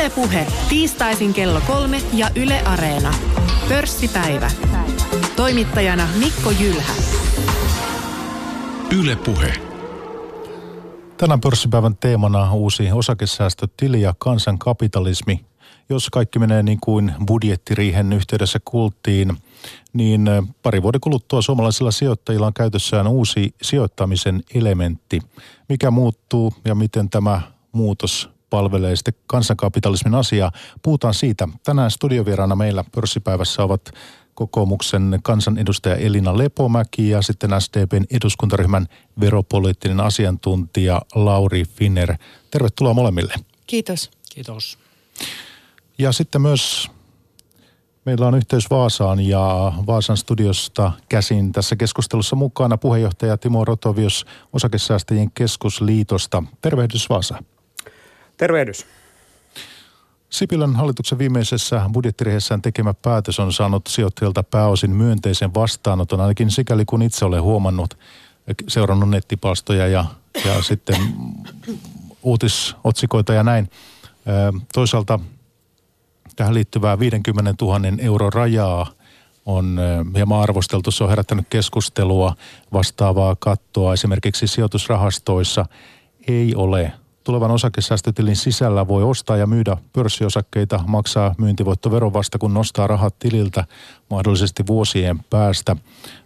Ylepuhe tiistaisin kello kolme ja Yle Areena. Pörssipäivä. Toimittajana Mikko Jylhä. Ylepuhe. Tänään pörssipäivän teemana uusi osakesäästötili ja kansankapitalismi. Jos kaikki menee niin kuin budjettiriihen yhteydessä kulttiin, niin pari vuoden kuluttua suomalaisilla sijoittajilla on käytössään uusi sijoittamisen elementti. Mikä muuttuu ja miten tämä muutos palvelee sitten kansankapitalismin asiaa. Puhutaan siitä. Tänään studiovieraana meillä pörssipäivässä ovat kokoomuksen kansanedustaja Elina Lepomäki ja sitten SDPn eduskuntaryhmän veropoliittinen asiantuntija Lauri Finner. Tervetuloa molemmille. Kiitos. Kiitos. Ja sitten myös meillä on yhteys Vaasaan ja Vaasan studiosta käsin tässä keskustelussa mukana puheenjohtaja Timo Rotovius Osakesäästäjien keskusliitosta. Tervehdys Vaasa. Tervehdys. Sipilän hallituksen viimeisessä budjettirihessään tekemä päätös on saanut sijoittajilta pääosin myönteisen vastaanoton, ainakin sikäli kun itse olen huomannut, seurannut nettipalstoja ja, ja sitten uutisotsikoita ja näin. Toisaalta tähän liittyvää 50 000 euro rajaa on hieman arvosteltu. Se on herättänyt keskustelua vastaavaa kattoa esimerkiksi sijoitusrahastoissa ei ole tulevan osakesäästötilin sisällä voi ostaa ja myydä pörssiosakkeita, maksaa myyntivoittovero vasta kun nostaa rahat tililtä mahdollisesti vuosien päästä.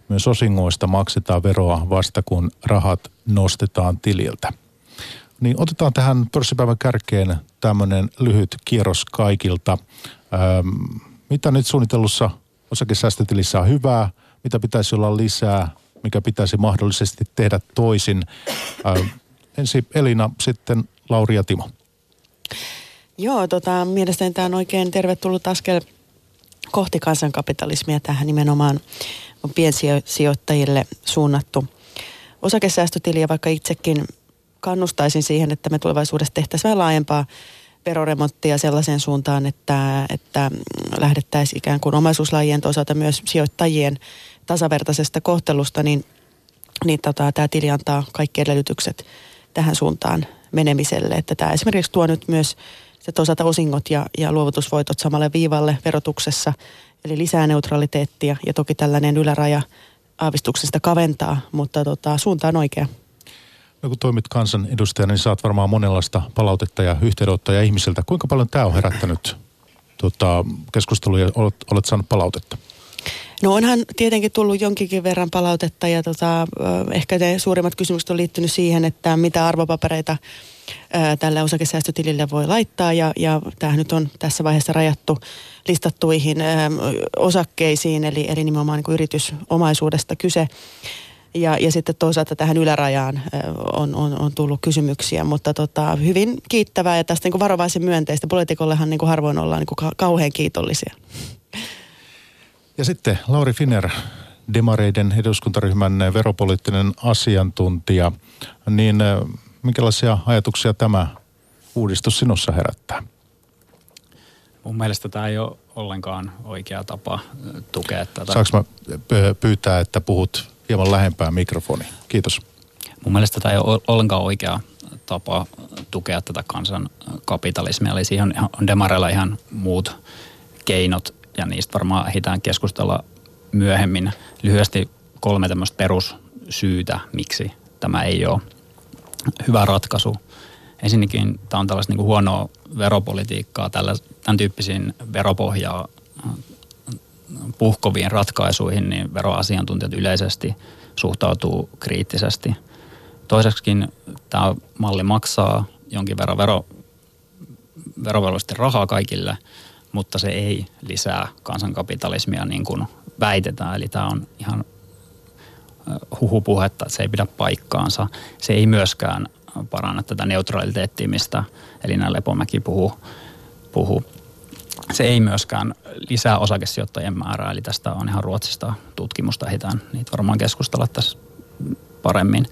Myös osingoista maksetaan veroa vasta kun rahat nostetaan tililtä. Niin otetaan tähän pörssipäivän kärkeen tämmöinen lyhyt kierros kaikilta. Ähm, mitä nyt suunnitellussa osakesäästötilissä on hyvää, mitä pitäisi olla lisää, mikä pitäisi mahdollisesti tehdä toisin. Ähm, ensin Elina, sitten Lauri ja Timo. Joo, tota, mielestäni tämä on oikein tervetullut askel kohti kansankapitalismia. Tähän nimenomaan on piensijoittajille suunnattu osakesäästötili ja vaikka itsekin kannustaisin siihen, että me tulevaisuudessa tehtäisiin vähän laajempaa veroremonttia sellaiseen suuntaan, että, että lähdettäisiin ikään kuin omaisuuslajien osalta myös sijoittajien tasavertaisesta kohtelusta, niin, niin tota, tämä tili antaa kaikki edellytykset tähän suuntaan menemiselle. Että tämä esimerkiksi tuo nyt myös se toisaalta osingot ja, ja luovutusvoitot samalle viivalle verotuksessa, eli lisää neutraliteettia ja toki tällainen yläraja aavistuksesta kaventaa, mutta tota, suunta on oikea. No kun toimit kansan edustajana, niin saat varmaan monenlaista palautetta ja yhteydenottoja ihmisiltä. Kuinka paljon tämä on herättänyt tota, keskusteluja, olet, olet saanut palautetta? No onhan tietenkin tullut jonkinkin verran palautetta ja tota, ehkä ne suurimmat kysymykset on liittynyt siihen, että mitä arvopapereita tälle osakesäästötilille voi laittaa ja, ja tämähän nyt on tässä vaiheessa rajattu listattuihin osakkeisiin, eli, eli nimenomaan niin yritysomaisuudesta kyse. Ja, ja sitten toisaalta tähän ylärajaan on, on, on tullut kysymyksiä, mutta tota, hyvin kiittävää ja tästä niin varovaisen myönteistä. Poliitikollehan niin harvoin ollaan niin kauhean kiitollisia. Ja sitten Lauri Finner, Demareiden eduskuntaryhmän veropoliittinen asiantuntija, niin minkälaisia ajatuksia tämä uudistus sinussa herättää? Mun mielestä tämä ei ole ollenkaan oikea tapa tukea tätä. Saanko mä pyytää, että puhut hieman lähempää mikrofoni? Kiitos. Mun mielestä tämä ei ole ollenkaan oikea tapa tukea tätä kansan kapitalismia. Eli siihen on demareilla ihan muut keinot ja niistä varmaan ehditään keskustella myöhemmin. Lyhyesti kolme tämmöistä perussyytä, miksi tämä ei ole hyvä ratkaisu. Ensinnäkin tämä on tällaista niin kuin huonoa veropolitiikkaa, tällä, tämän tyyppisiin veropohjaa puhkoviin ratkaisuihin, niin veroasiantuntijat yleisesti suhtautuu kriittisesti. Toiseksikin tämä malli maksaa jonkin verran vero, verovelvollisesti rahaa kaikille – mutta se ei lisää kansankapitalismia niin kuin väitetään. Eli tämä on ihan huhupuhetta, että se ei pidä paikkaansa. Se ei myöskään paranna tätä neutraliteettia, mistä Elina Lepomäki puhuu. puhuu. Se ei myöskään lisää osakesijoittajien määrää, eli tästä on ihan Ruotsista tutkimusta, ehditään niitä varmaan keskustella tässä paremmin.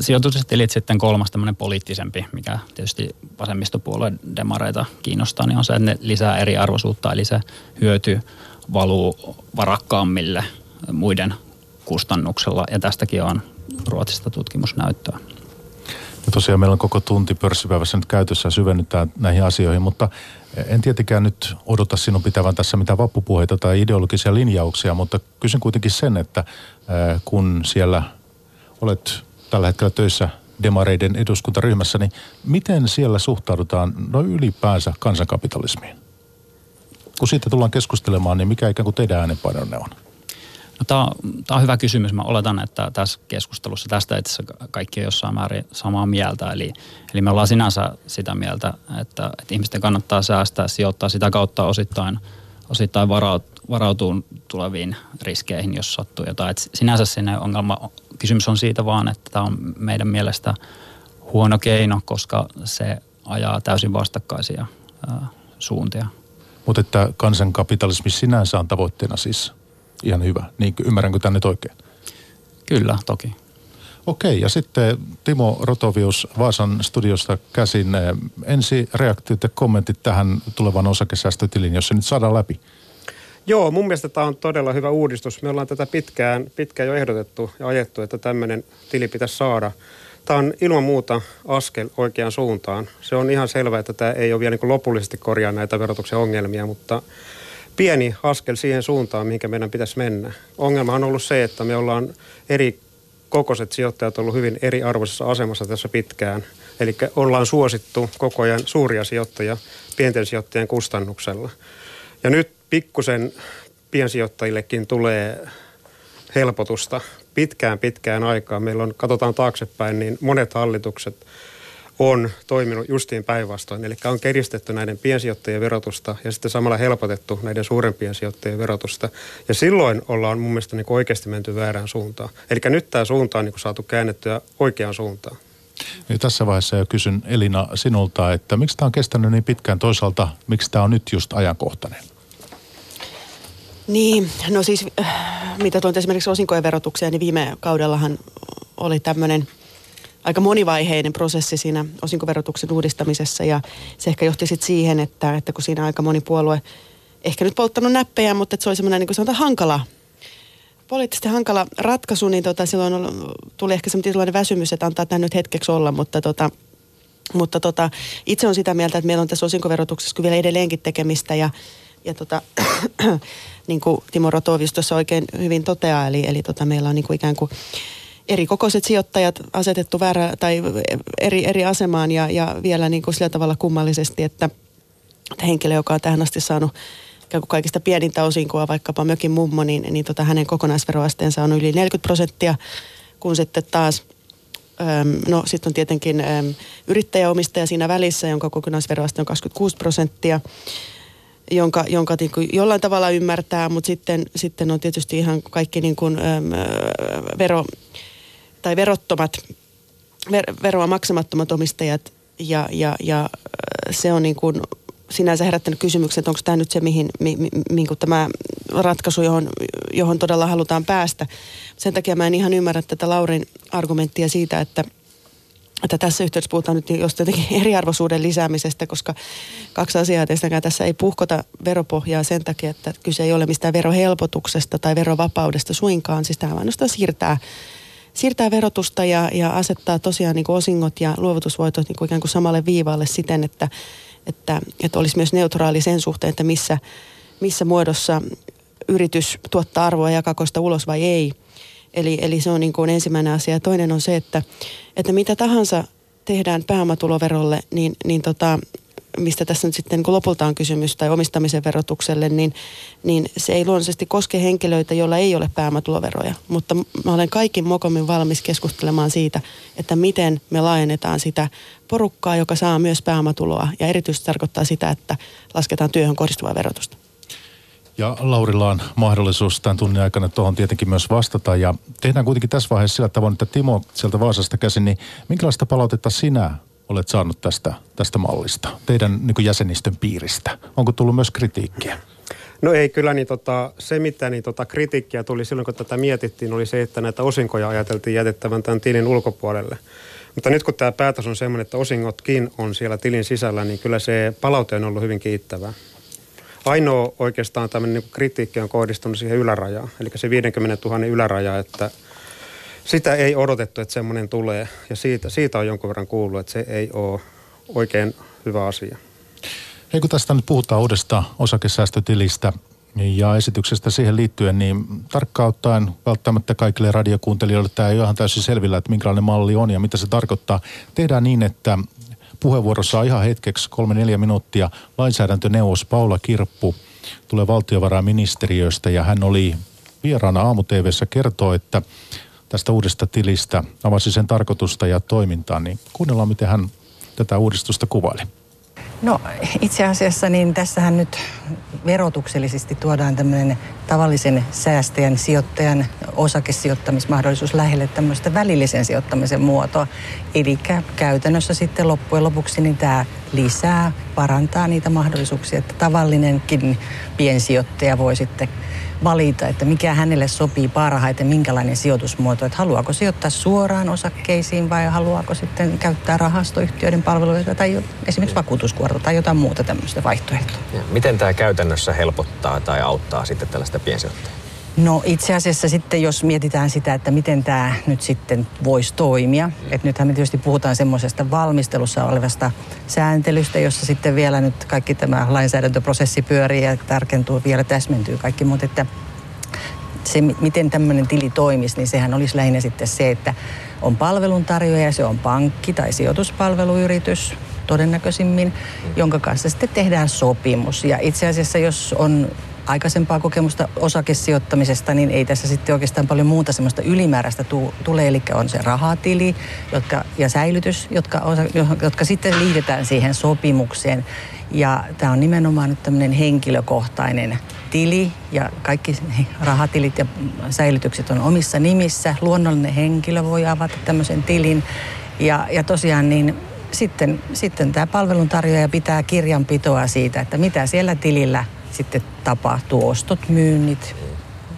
Sijoitustilit sitten kolmas tämmöinen poliittisempi, mikä tietysti vasemmistopuolueen demareita kiinnostaa, niin on se, että ne lisää eriarvoisuutta, eli se hyöty valuu varakkaammille muiden kustannuksella, ja tästäkin on Ruotsista tutkimusnäyttöä. Ja tosiaan meillä on koko tunti pörssipäivässä nyt käytössä syvennytään näihin asioihin, mutta en tietenkään nyt odota sinun pitävän tässä mitään vappupuheita tai ideologisia linjauksia, mutta kysyn kuitenkin sen, että kun siellä olet tällä hetkellä töissä demareiden eduskuntaryhmässä, niin miten siellä suhtaudutaan no ylipäänsä kansankapitalismiin? Kun siitä tullaan keskustelemaan, niin mikä ikään kuin teidän äänenpainonne on? No, tämä, on, tämä on hyvä kysymys. Mä oletan, että tässä keskustelussa tästä itse kaikki on jossain määrin samaa mieltä. Eli, eli me ollaan sinänsä sitä mieltä, että, että ihmisten kannattaa säästää, sijoittaa sitä kautta osittain, osittain varaut, varautuu tuleviin riskeihin, jos sattuu jotain. Et sinänsä sinne ongelma, kysymys on siitä vaan, että tämä on meidän mielestä huono keino, koska se ajaa täysin vastakkaisia ää, suuntia. Mutta että kansankapitalismi sinänsä on tavoitteena siis ihan hyvä. Niin ymmärränkö tänne oikein? Kyllä, toki. Okei, ja sitten Timo Rotovius Vaasan studiosta käsin. Ensi reaktiot ja kommentit tähän tulevan osakesäästötilin, jos se nyt saadaan läpi. Joo, mun mielestä tämä on todella hyvä uudistus. Me ollaan tätä pitkään, pitkään jo ehdotettu ja ajettu, että tämmöinen tili pitäisi saada. Tämä on ilman muuta askel oikeaan suuntaan. Se on ihan selvää, että tämä ei ole vielä niin lopullisesti korjaa näitä verotuksen ongelmia, mutta pieni askel siihen suuntaan, mihinkä meidän pitäisi mennä. Ongelma on ollut se, että me ollaan eri kokoiset sijoittajat ollut hyvin eriarvoisessa asemassa tässä pitkään. Eli ollaan suosittu koko ajan suuria sijoittajia pienten sijoittajien kustannuksella. Ja nyt pikkusen piensijoittajillekin tulee helpotusta pitkään pitkään aikaa. Meillä on, katsotaan taaksepäin, niin monet hallitukset – on toiminut justiin päinvastoin. Eli on keristetty näiden piensijoittajien verotusta ja sitten samalla helpotettu näiden suurempien sijoittajien verotusta. Ja silloin ollaan mun mielestä niin oikeasti menty väärään suuntaan. Eli nyt tämä suunta on niin saatu käännettyä oikeaan suuntaan. Ja tässä vaiheessa jo kysyn Elina sinulta, että miksi tämä on kestänyt niin pitkään toisaalta, miksi tämä on nyt just ajankohtainen? Niin, no siis äh, mitä tuon esimerkiksi osinkojen verotukseen, niin viime kaudellahan oli tämmöinen – aika monivaiheinen prosessi siinä osinkoverotuksen uudistamisessa ja se ehkä johti sitten siihen, että, että kun siinä aika moni puolue ehkä nyt polttanut näppejä, mutta se oli semmoinen niin kuin sanotaan hankala, poliittisesti hankala ratkaisu, niin tota, silloin tuli ehkä semmoinen väsymys, että antaa tämä nyt hetkeksi olla, mutta tota, mutta tota, itse on sitä mieltä, että meillä on tässä osinkoverotuksessa vielä edelleenkin tekemistä ja, ja tota, niin kuin Timo Rotovius tuossa oikein hyvin toteaa, eli, eli tota, meillä on niin kuin ikään kuin eri kokoiset sijoittajat asetettu väärä, tai eri, eri asemaan ja, ja vielä niin kuin sillä tavalla kummallisesti, että henkilö, joka on tähän asti saanut kaikista pienintä osinkoa, vaikkapa mökin mummo, niin, niin tota, hänen kokonaisveroasteensa on yli 40 prosenttia, kun sitten taas Öm, no sitten on tietenkin öm, yrittäjäomistaja siinä välissä, jonka kokonaisveroaste on 26 prosenttia, jonka, jonka niin kuin jollain tavalla ymmärtää, mutta sitten, sitten on tietysti ihan kaikki niin kuin, öm, vero, tai verottomat, ver, veroa maksamattomat omistajat ja, ja, ja se on niin kuin sinänsä herättänyt kysymyksen, että onko tämä nyt se, mihin, mi, mi, mi, tämä ratkaisu, johon, johon todella halutaan päästä. Sen takia mä en ihan ymmärrä tätä Laurin argumenttia siitä, että, että tässä yhteydessä puhutaan nyt jostakin eriarvoisuuden lisäämisestä, koska kaksi asiaa tietenkään tässä ei puhkota veropohjaa sen takia, että kyse ei ole mistään verohelpotuksesta tai verovapaudesta suinkaan. Siis tämä ainoastaan siirtää siirtää verotusta ja, ja asettaa tosiaan niin kuin osingot ja luovutusvoitot niin kuin ikään kuin samalle viivalle siten, että, että, että olisi myös neutraali sen suhteen, että missä, missä muodossa yritys tuottaa arvoa ja jakakoista ulos vai ei. Eli, eli se on niin kuin ensimmäinen asia. Toinen on se, että, että mitä tahansa tehdään pääomatuloverolle, niin, niin tota, mistä tässä nyt sitten niin lopulta on kysymys, tai omistamisen verotukselle, niin, niin se ei luonnollisesti koske henkilöitä, joilla ei ole pääomatuloveroja. Mutta mä olen kaikin mokomin valmis keskustelemaan siitä, että miten me laajennetaan sitä porukkaa, joka saa myös pääomatuloa. Ja erityisesti tarkoittaa sitä, että lasketaan työhön kohdistuvaa verotusta. Ja Laurilla on mahdollisuus tämän tunnin aikana tuohon tietenkin myös vastata. Ja tehdään kuitenkin tässä vaiheessa sillä tavoin, että Timo sieltä Vaasasta käsin, niin minkälaista palautetta sinä olet saanut tästä, tästä mallista, teidän niin jäsenistön piiristä? Onko tullut myös kritiikkiä? No ei kyllä, niin tota, se mitä niin tota, kritiikkiä tuli silloin, kun tätä mietittiin, oli se, että näitä osinkoja ajateltiin jätettävän tämän tilin ulkopuolelle. Mutta nyt kun tämä päätös on sellainen, että osingotkin on siellä tilin sisällä, niin kyllä se palaute on ollut hyvin kiittävää. Ainoa oikeastaan tämmöinen niin kritiikki on kohdistunut siihen ylärajaan, eli se 50 000 yläraja, että sitä ei odotettu, että semmoinen tulee. Ja siitä, siitä on jonkun verran kuullut, että se ei ole oikein hyvä asia. Hei, kun tästä nyt puhutaan uudesta osakesäästötilistä ja esityksestä siihen liittyen, niin tarkkaan ottaen välttämättä kaikille radiokuuntelijoille tämä ei ole ihan täysin selvillä, että minkälainen malli on ja mitä se tarkoittaa. Tehdään niin, että puheenvuorossa ihan hetkeksi kolme neljä minuuttia lainsäädäntöneuvos Paula Kirppu tulee valtiovarainministeriöstä ja hän oli vieraana aamu kertoo, että tästä uudesta tilistä avasi sen tarkoitusta ja toimintaa, niin kuunnellaan miten hän tätä uudistusta kuvaili. No itse asiassa niin tässähän nyt verotuksellisesti tuodaan tämmöinen tavallisen säästäjän, sijoittajan osakesijoittamismahdollisuus lähelle tämmöistä välillisen sijoittamisen muotoa. Eli käytännössä sitten loppujen lopuksi niin tämä lisää, parantaa niitä mahdollisuuksia, että tavallinenkin piensijoittaja voi sitten valita, että mikä hänelle sopii parhaiten, minkälainen sijoitusmuoto. Että haluaako sijoittaa suoraan osakkeisiin vai haluaako sitten käyttää rahastoyhtiöiden palveluita tai esimerkiksi vakuutuskuorta tai jotain muuta tämmöistä vaihtoehtoa. Miten tämä käytännössä helpottaa tai auttaa sitten tällaista piensijoittajaa? No itse asiassa sitten, jos mietitään sitä, että miten tämä nyt sitten voisi toimia. Että nythän me tietysti puhutaan semmoisesta valmistelussa olevasta sääntelystä, jossa sitten vielä nyt kaikki tämä lainsäädäntöprosessi pyörii ja tarkentuu, vielä täsmentyy kaikki. Mutta että se, miten tämmöinen tili toimisi, niin sehän olisi lähinnä sitten se, että on palveluntarjoaja, se on pankki tai sijoituspalveluyritys todennäköisimmin, jonka kanssa sitten tehdään sopimus. Ja itse asiassa, jos on aikaisempaa kokemusta osakesijoittamisesta, niin ei tässä sitten oikeastaan paljon muuta semmoista ylimääräistä tule. Eli on se rahatili jotka, ja säilytys, jotka, jotka sitten liitetään siihen sopimukseen. Ja tämä on nimenomaan nyt tämmöinen henkilökohtainen tili ja kaikki rahatilit ja säilytykset on omissa nimissä. Luonnollinen henkilö voi avata tämmöisen tilin. Ja, ja tosiaan niin sitten, sitten tämä palveluntarjoaja pitää kirjanpitoa siitä, että mitä siellä tilillä sitten tapahtuu ostot, myynnit,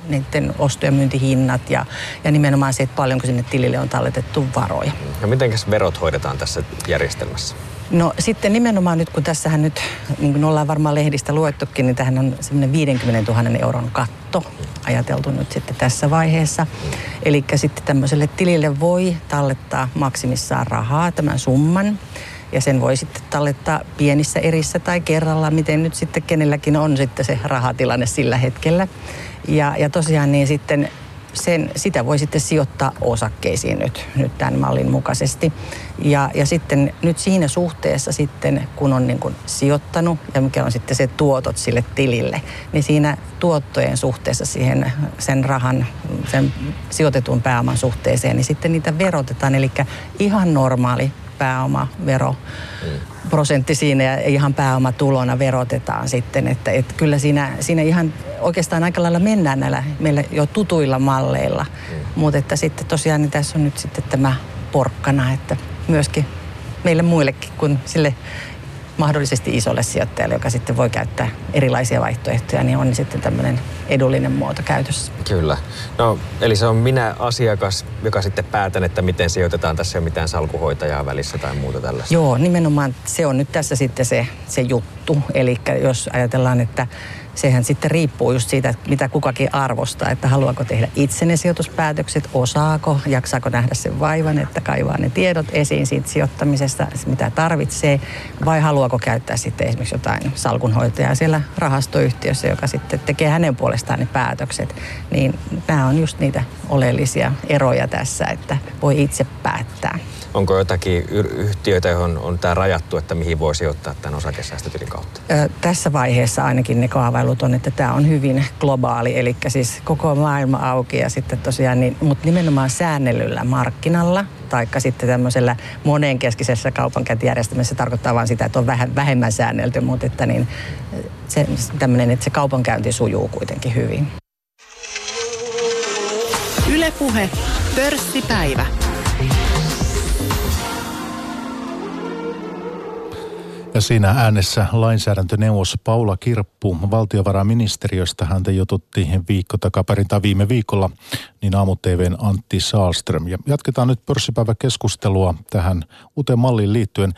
niiden osto- ja myyntihinnat ja, ja nimenomaan se, että paljonko sinne tilille on talletettu varoja. Ja miten verot hoidetaan tässä järjestelmässä? No sitten nimenomaan nyt, kun tässähän nyt, niin kuin ollaan varmaan lehdistä luettukin, niin tähän on semmoinen 50 000 euron katto ajateltu nyt sitten tässä vaiheessa. Eli sitten tämmöiselle tilille voi tallettaa maksimissaan rahaa tämän summan ja sen voi sitten tallettaa pienissä erissä tai kerralla, miten nyt sitten kenelläkin on sitten se rahatilanne sillä hetkellä. Ja, ja tosiaan niin sitten sen, sitä voi sitten sijoittaa osakkeisiin nyt, nyt tämän mallin mukaisesti. Ja, ja sitten nyt siinä suhteessa sitten, kun on niin kuin sijoittanut ja mikä on sitten se tuotot sille tilille, niin siinä tuottojen suhteessa siihen sen rahan, sen sijoitetun pääoman suhteeseen, niin sitten niitä verotetaan. Eli ihan normaali pääomavero prosentti siinä ja ihan pääomatulona verotetaan sitten. Että, että kyllä siinä, siinä ihan oikeastaan aika lailla mennään näillä meillä jo tutuilla malleilla. Mm. Mutta että sitten tosiaan niin tässä on nyt sitten tämä porkkana, että myöskin meille muillekin kuin sille mahdollisesti isolle sijoittajalle, joka sitten voi käyttää erilaisia vaihtoehtoja, niin on sitten tämmöinen edullinen muoto käytössä. Kyllä. No, eli se on minä asiakas, joka sitten päätän, että miten sijoitetaan. Tässä ei ole mitään salkuhoitajaa välissä tai muuta tällaista. Joo, nimenomaan se on nyt tässä sitten se, se juttu. Eli jos ajatellaan, että sehän sitten riippuu just siitä, mitä kukakin arvostaa, että haluaako tehdä itse ne sijoituspäätökset, osaako, jaksaako nähdä sen vaivan, että kaivaa ne tiedot esiin siitä sijoittamisesta, mitä tarvitsee, vai haluaako käyttää sitten esimerkiksi jotain salkunhoitajaa siellä rahastoyhtiössä, joka sitten tekee hänen puolestaan ne päätökset. Niin nämä on just niitä oleellisia eroja tässä, että voi itse päättää. Onko jotakin yhtiöitä, johon on tämä rajattu, että mihin voisi ottaa tämän osakesäästötilin kautta? Ö, tässä vaiheessa ainakin ne kaavailut on, että tämä on hyvin globaali, eli siis koko maailma auki ja sitten tosiaan, niin, mutta nimenomaan säännellyllä markkinalla, taikka sitten tämmöisellä monenkeskisessä kaupankäyntijärjestelmässä tarkoittaa vain sitä, että on vähän vähemmän säännelty, mutta että niin, se, tämmöinen, että se kaupankäynti sujuu kuitenkin hyvin. Ylepuhe pörssipäivä. Ja siinä äänessä lainsäädäntöneuvos Paula Kirppu valtiovarainministeriöstä. Häntä jututti viikko takaperin tai viime viikolla niin aamu TVn Antti Saalström. Ja jatketaan nyt pörssipäiväkeskustelua tähän uuteen malliin liittyen.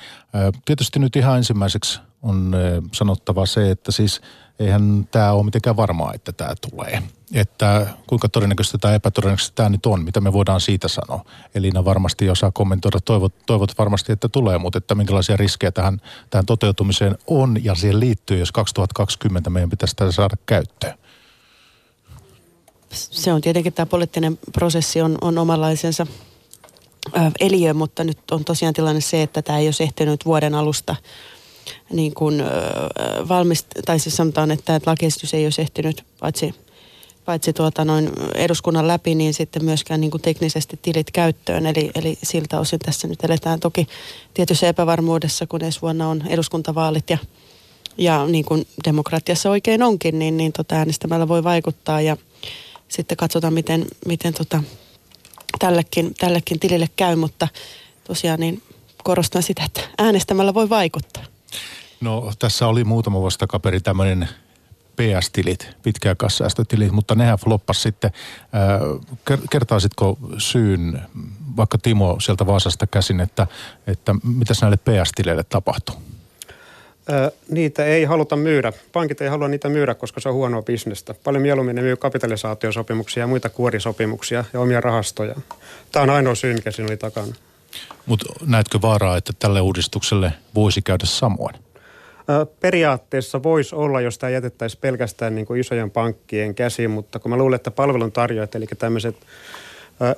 Tietysti nyt ihan ensimmäiseksi on sanottava se, että siis eihän tämä ole mitenkään varmaa, että tämä tulee. että kuinka todennäköistä tai epätodennäköistä tämä nyt on, mitä me voidaan siitä sanoa. Elina varmasti osaa kommentoida, toivot, toivot varmasti, että tulee, mutta että minkälaisia riskejä tähän, tähän toteutumiseen on ja siihen liittyy, jos 2020 meidän pitäisi tätä saada käyttöön. Se on tietenkin tämä poliittinen prosessi on, on omanlaisensa eliö, mutta nyt on tosiaan tilanne se, että tämä ei ole ehtinyt vuoden alusta niin kuin, valmist, tai siis sanotaan, että lakiesitys ei ole ehtinyt paitsi, paitsi tuota noin eduskunnan läpi, niin sitten myöskään niin kuin teknisesti tilit käyttöön. Eli, eli siltä osin tässä nyt eletään toki tietyssä epävarmuudessa, kun ensi vuonna on eduskuntavaalit ja, ja niin kuin demokratiassa oikein onkin, niin, niin tota äänestämällä voi vaikuttaa ja sitten katsotaan, miten, miten tota, tällekin, tällekin tilille käy, mutta tosiaan niin korostan sitä, että äänestämällä voi vaikuttaa. No tässä oli muutama vastakaperi tämmöinen PS-tilit, pitkäaikaissäästötilit, mutta nehän floppas sitten. Kertaisitko syyn, vaikka Timo sieltä Vaasasta käsin, että, että mitäs näille PS-tileille tapahtuu? niitä ei haluta myydä. Pankit ei halua niitä myydä, koska se on huonoa bisnestä. Paljon mieluummin ne myy kapitalisaatiosopimuksia ja muita kuorisopimuksia ja omia rahastoja. Tämä on ainoa syy, mikä siinä oli takana. Mutta näetkö vaaraa, että tälle uudistukselle voisi käydä samoin? Periaatteessa voisi olla, jos tämä jätettäisiin pelkästään niin kuin isojen pankkien käsiin, mutta kun mä luulen, että palveluntarjoajat, eli tämmöiset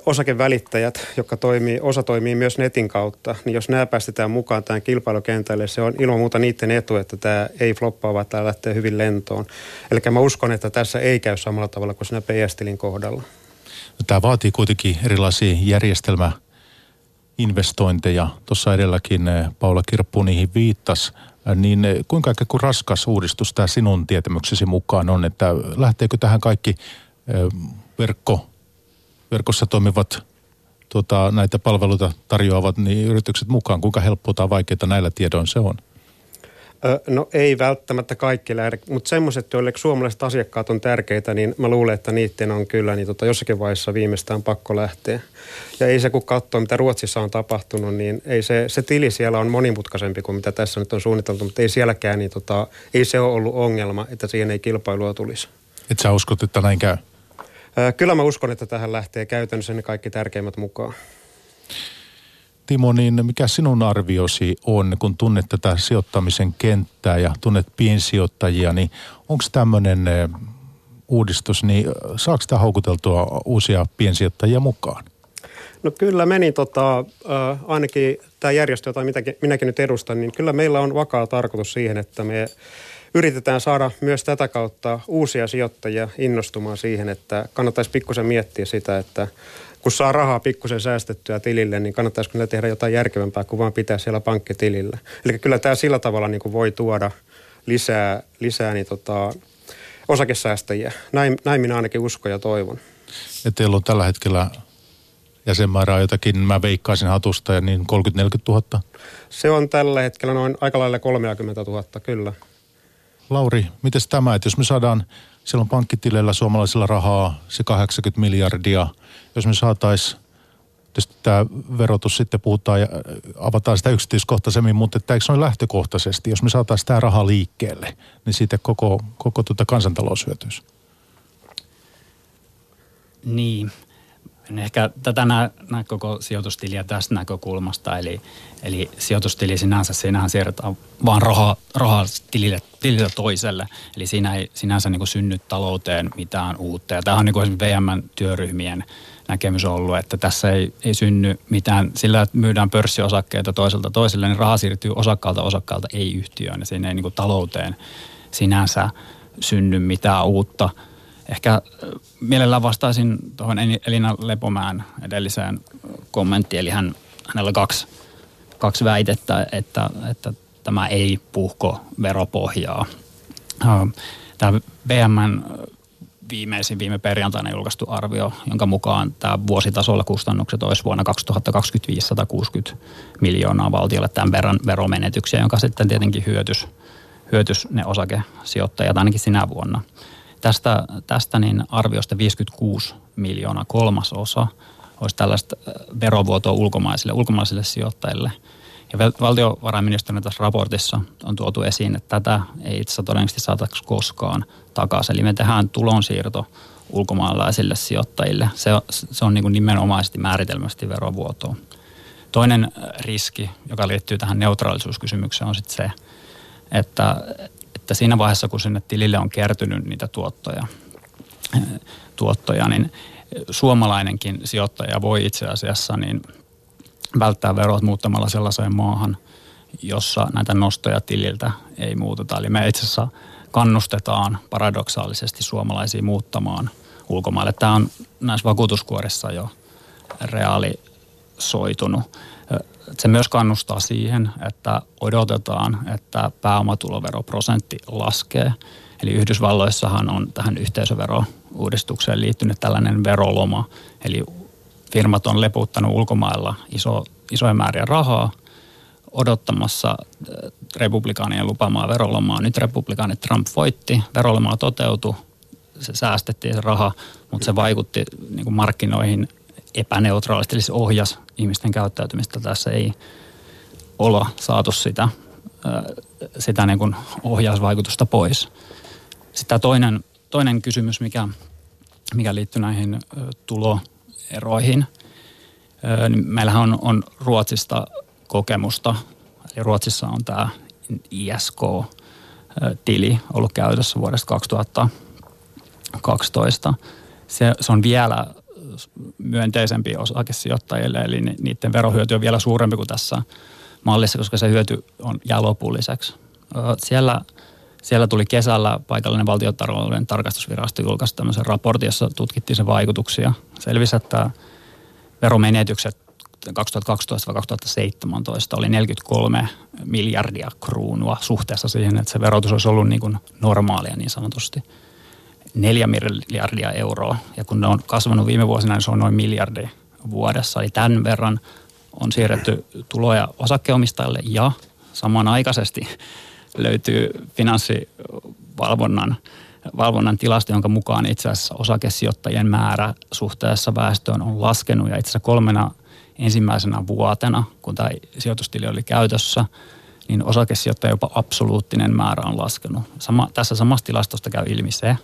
osakevälittäjät, jotka toimii, osa toimii myös netin kautta, niin jos nämä päästetään mukaan tähän kilpailukentälle, se on ilman muuta niiden etu, että tämä ei floppaa, vaan tämä lähtee hyvin lentoon. Eli mä uskon, että tässä ei käy samalla tavalla kuin siinä PS-tilin kohdalla. Tämä vaatii kuitenkin erilaisia järjestelmä investointeja. Tuossa edelläkin Paula Kirppu niihin viittasi. Niin kuinka kuin raskas uudistus tämä sinun tietämyksesi mukaan on, että lähteekö tähän kaikki verkko verkossa toimivat tuota, näitä palveluita tarjoavat niin yritykset mukaan? Kuinka helppoa tai vaikeaa näillä tiedoin se on? No ei välttämättä kaikki lähde, mutta semmoiset, joille suomalaiset asiakkaat on tärkeitä, niin mä luulen, että niiden on kyllä niin tota, jossakin vaiheessa viimeistään pakko lähteä. Ja ei se, kun katsoo, mitä Ruotsissa on tapahtunut, niin ei se, se tili siellä on monimutkaisempi kuin mitä tässä nyt on suunniteltu, mutta ei sielläkään, niin tota, ei se ole ollut ongelma, että siihen ei kilpailua tulisi. Et sä uskot, että näin käy? Kyllä mä uskon, että tähän lähtee käytännössä ne kaikki tärkeimmät mukaan. Timo, niin mikä sinun arviosi on, kun tunnet tätä sijoittamisen kenttää ja tunnet piensijoittajia, niin onko tämmöinen uudistus, niin saako tämä houkuteltua uusia piensijoittajia mukaan? No kyllä meni tota, äh, ainakin tämä järjestö, jota minäkin, minäkin nyt edustan, niin kyllä meillä on vakaa tarkoitus siihen, että me yritetään saada myös tätä kautta uusia sijoittajia innostumaan siihen, että kannattaisi pikkusen miettiä sitä, että kun saa rahaa pikkusen säästettyä tilille, niin kannattaisiko ne tehdä jotain järkevämpää kuin vaan pitää siellä pankkitilillä. Eli kyllä tämä sillä tavalla niin kuin voi tuoda lisää, lisää niin tota, osakesäästäjiä. Näin, näin minä ainakin uskon ja toivon. Ja teillä on tällä hetkellä jäsenmäärää jotakin, mä veikkaisin hatusta, ja niin 30-40 000? Se on tällä hetkellä noin aika lailla 30 000, kyllä. Lauri, miten tämä, että jos me saadaan, siellä on pankkitileillä suomalaisilla rahaa se 80 miljardia, jos me saataisiin tietysti tämä verotus sitten puhutaan ja avataan sitä yksityiskohtaisemmin, mutta että eikö ole lähtökohtaisesti, jos me saataisiin tämä raha liikkeelle, niin siitä koko, koko tuota kansantalous hyötyisi. Niin, ehkä tätä nä, nä koko sijoitustiliä tästä näkökulmasta, eli, eli sijoitustili sinänsä, siinähän siirretään vaan rahaa, rahaa tilille, tilille toiselle, eli siinä ei sinänsä niin kuin synny talouteen mitään uutta. Ja tämä on niin esimerkiksi VM-työryhmien näkemys ollut, että tässä ei, ei synny mitään, sillä että myydään pörssiosakkeita toiselta toiselle, niin raha siirtyy osakkaalta osakkaalta, ei yhtiöön, ja siinä ei niin kuin talouteen sinänsä synny mitään uutta – Ehkä äh, mielellään vastaisin tuohon Elina Lepomään edelliseen kommenttiin, eli hän, hänellä on kaksi, kaksi väitettä, että, että tämä ei puhko veropohjaa. Äh, tämä VMn viimeisin viime perjantaina julkaistu arvio, jonka mukaan tämä vuositasolla kustannukset olisi vuonna 2025 160 miljoonaa valtiolle tämän verran veromenetyksiä, jonka sitten tietenkin hyötys, hyötys ne osakesijoittajat ainakin sinä vuonna. Tästä, tästä niin arviosta 56 miljoonaa kolmasosa olisi tällaista verovuotoa ulkomaisille, ulkomaisille sijoittajille. Ja valtiovarainministeriön tässä raportissa on tuotu esiin, että tätä ei itse asiassa todennäköisesti saataisi koskaan takaisin. Eli me tehdään tulonsiirto ulkomaalaisille sijoittajille. Se, se on niin kuin nimenomaisesti määritelmästi verovuotoa. Toinen äh, riski, joka liittyy tähän neutraalisuuskysymykseen, on sitten se, että, että siinä vaiheessa, kun sinne tilille on kertynyt niitä tuottoja, tuottoja niin suomalainenkin sijoittaja voi itse asiassa niin välttää verot muuttamalla sellaiseen maahan, jossa näitä nostoja tililtä ei muuteta. Eli me itse asiassa kannustetaan paradoksaalisesti suomalaisia muuttamaan ulkomaille. Tämä on näissä vakuutuskuorissa jo reaalisoitunut. Se myös kannustaa siihen, että odotetaan, että pääomatuloveroprosentti laskee. Eli Yhdysvalloissahan on tähän yhteisöverouudistukseen liittynyt tällainen veroloma. Eli firmat on leputtanut ulkomailla iso, isoja määriä rahaa odottamassa äh, republikaanien lupaamaa verolomaa. Nyt republikaanit Trump voitti, verolomaa toteutui, se säästettiin se raha, mutta se vaikutti niin kuin markkinoihin epäneutraalisti, eli se ohjasi ihmisten käyttäytymistä. Tässä ei olla saatu sitä, äh, sitä niin kuin ohjausvaikutusta pois. Sitten toinen, toinen kysymys, mikä, mikä liittyy näihin äh, tuloeroihin. Niin meillähän on, on Ruotsista kokemusta. Eli Ruotsissa on tämä ISK-tili ollut käytössä vuodesta 2012. Se, se on vielä myönteisempi osakesijoittajille, eli niiden verohyöty on vielä suurempi kuin tässä mallissa, koska se hyöty on jää. Siellä, siellä tuli kesällä paikallinen valtiotalouden tarkastusvirasto julkaisi tämmöisen raportin, jossa tutkittiin sen vaikutuksia. Selvisi, että veromenetykset 2012-2017 oli 43 miljardia kruunua suhteessa siihen, että se verotus olisi ollut niin kuin normaalia niin sanotusti. 4 miljardia euroa. Ja kun ne on kasvanut viime vuosina, niin se on noin miljardi vuodessa. Eli tämän verran on siirretty tuloja osakkeomistajille ja samanaikaisesti löytyy finanssivalvonnan valvonnan tilasto, jonka mukaan itse asiassa osakesijoittajien määrä suhteessa väestöön on laskenut ja itse asiassa kolmena ensimmäisenä vuotena, kun tämä sijoitustili oli käytössä, niin osakesijoittajien jopa absoluuttinen määrä on laskenut. Sama, tässä samassa tilastosta käy ilmi se,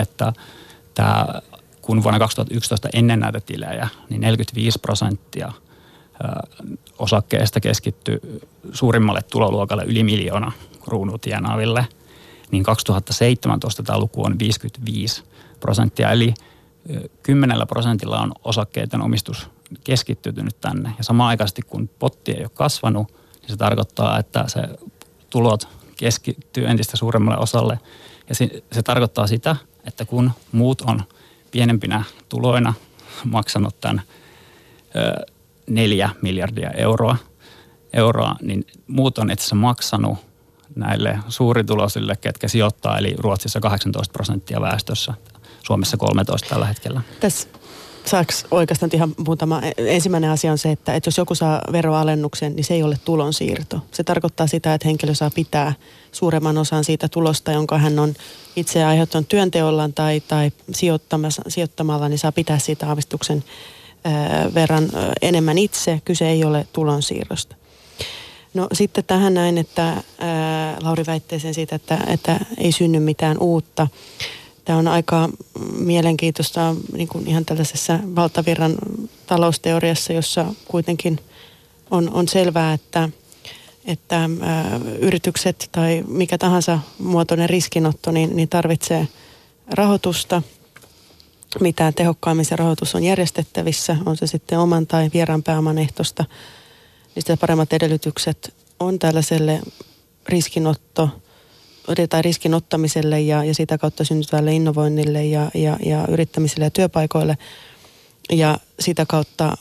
että tämä, kun vuonna 2011 ennen näitä tilejä, niin 45 prosenttia osakkeesta keskittyy suurimmalle tuloluokalle yli miljoona kruunua tienaaville, niin 2017 tämä luku on 55 prosenttia, eli 10 prosentilla on osakkeiden omistus keskittynyt tänne. Ja samaan aikaisesti kun potti ei ole kasvanut, niin se tarkoittaa, että se tulot keskittyy entistä suuremmalle osalle. Ja se, se tarkoittaa sitä, että kun muut on pienempinä tuloina maksanut tämän ö, miljardia euroa, euroa, niin muut on itse maksanut näille suurituloisille, ketkä sijoittaa, eli Ruotsissa 18 prosenttia väestössä, Suomessa 13 tällä hetkellä. Tässä Saako oikeastaan ihan muutama? Ensimmäinen asia on se, että, että jos joku saa veroalennuksen, niin se ei ole tulonsiirto. Se tarkoittaa sitä, että henkilö saa pitää suuremman osan siitä tulosta, jonka hän on itse aiheuttanut työnteollaan tai, tai sijoittamalla, niin saa pitää siitä aavistuksen verran enemmän itse. Kyse ei ole tulonsiirrosta. No sitten tähän näin, että ää, Lauri väitteeseen siitä, että, että ei synny mitään uutta. Tämä on aika mielenkiintoista niin kuin ihan tällaisessa valtavirran talousteoriassa, jossa kuitenkin on, on selvää, että, että ää, yritykset tai mikä tahansa muotoinen riskinotto niin, niin tarvitsee rahoitusta. Mitä tehokkaammin se rahoitus on järjestettävissä, on se sitten oman tai vieraan pääoman ehtosta, niin sitä paremmat edellytykset on tällaiselle riskinotto – tai riskin ottamiselle ja, ja sitä kautta syntyvälle innovoinnille ja, ja, ja yrittämiselle ja työpaikoille ja sitä kautta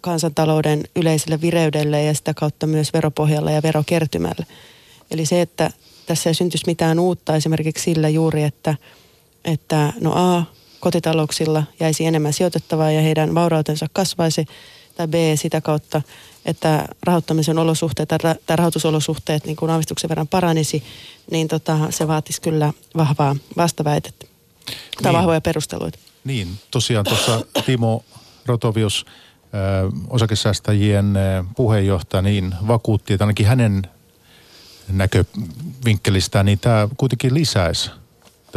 kansantalouden yleiselle vireydelle ja sitä kautta myös veropohjalle ja verokertymälle. Eli se, että tässä ei syntyisi mitään uutta esimerkiksi sillä juuri, että, että no A, kotitalouksilla jäisi enemmän sijoitettavaa ja heidän vaurautensa kasvaisi, tai B, sitä kautta, että rahoittamisen olosuhteet tai rahoitusolosuhteet niin kuin aavistuksen verran paranisi, niin tota, se vaatisi kyllä vahvaa vastaväitettä tai niin. vahvoja perusteluita. Niin, tosiaan tuossa Timo Rotovius, äh, osakesäästäjien puheenjohtaja, niin vakuutti, että ainakin hänen näkövinkkelistään, niin tämä kuitenkin lisäisi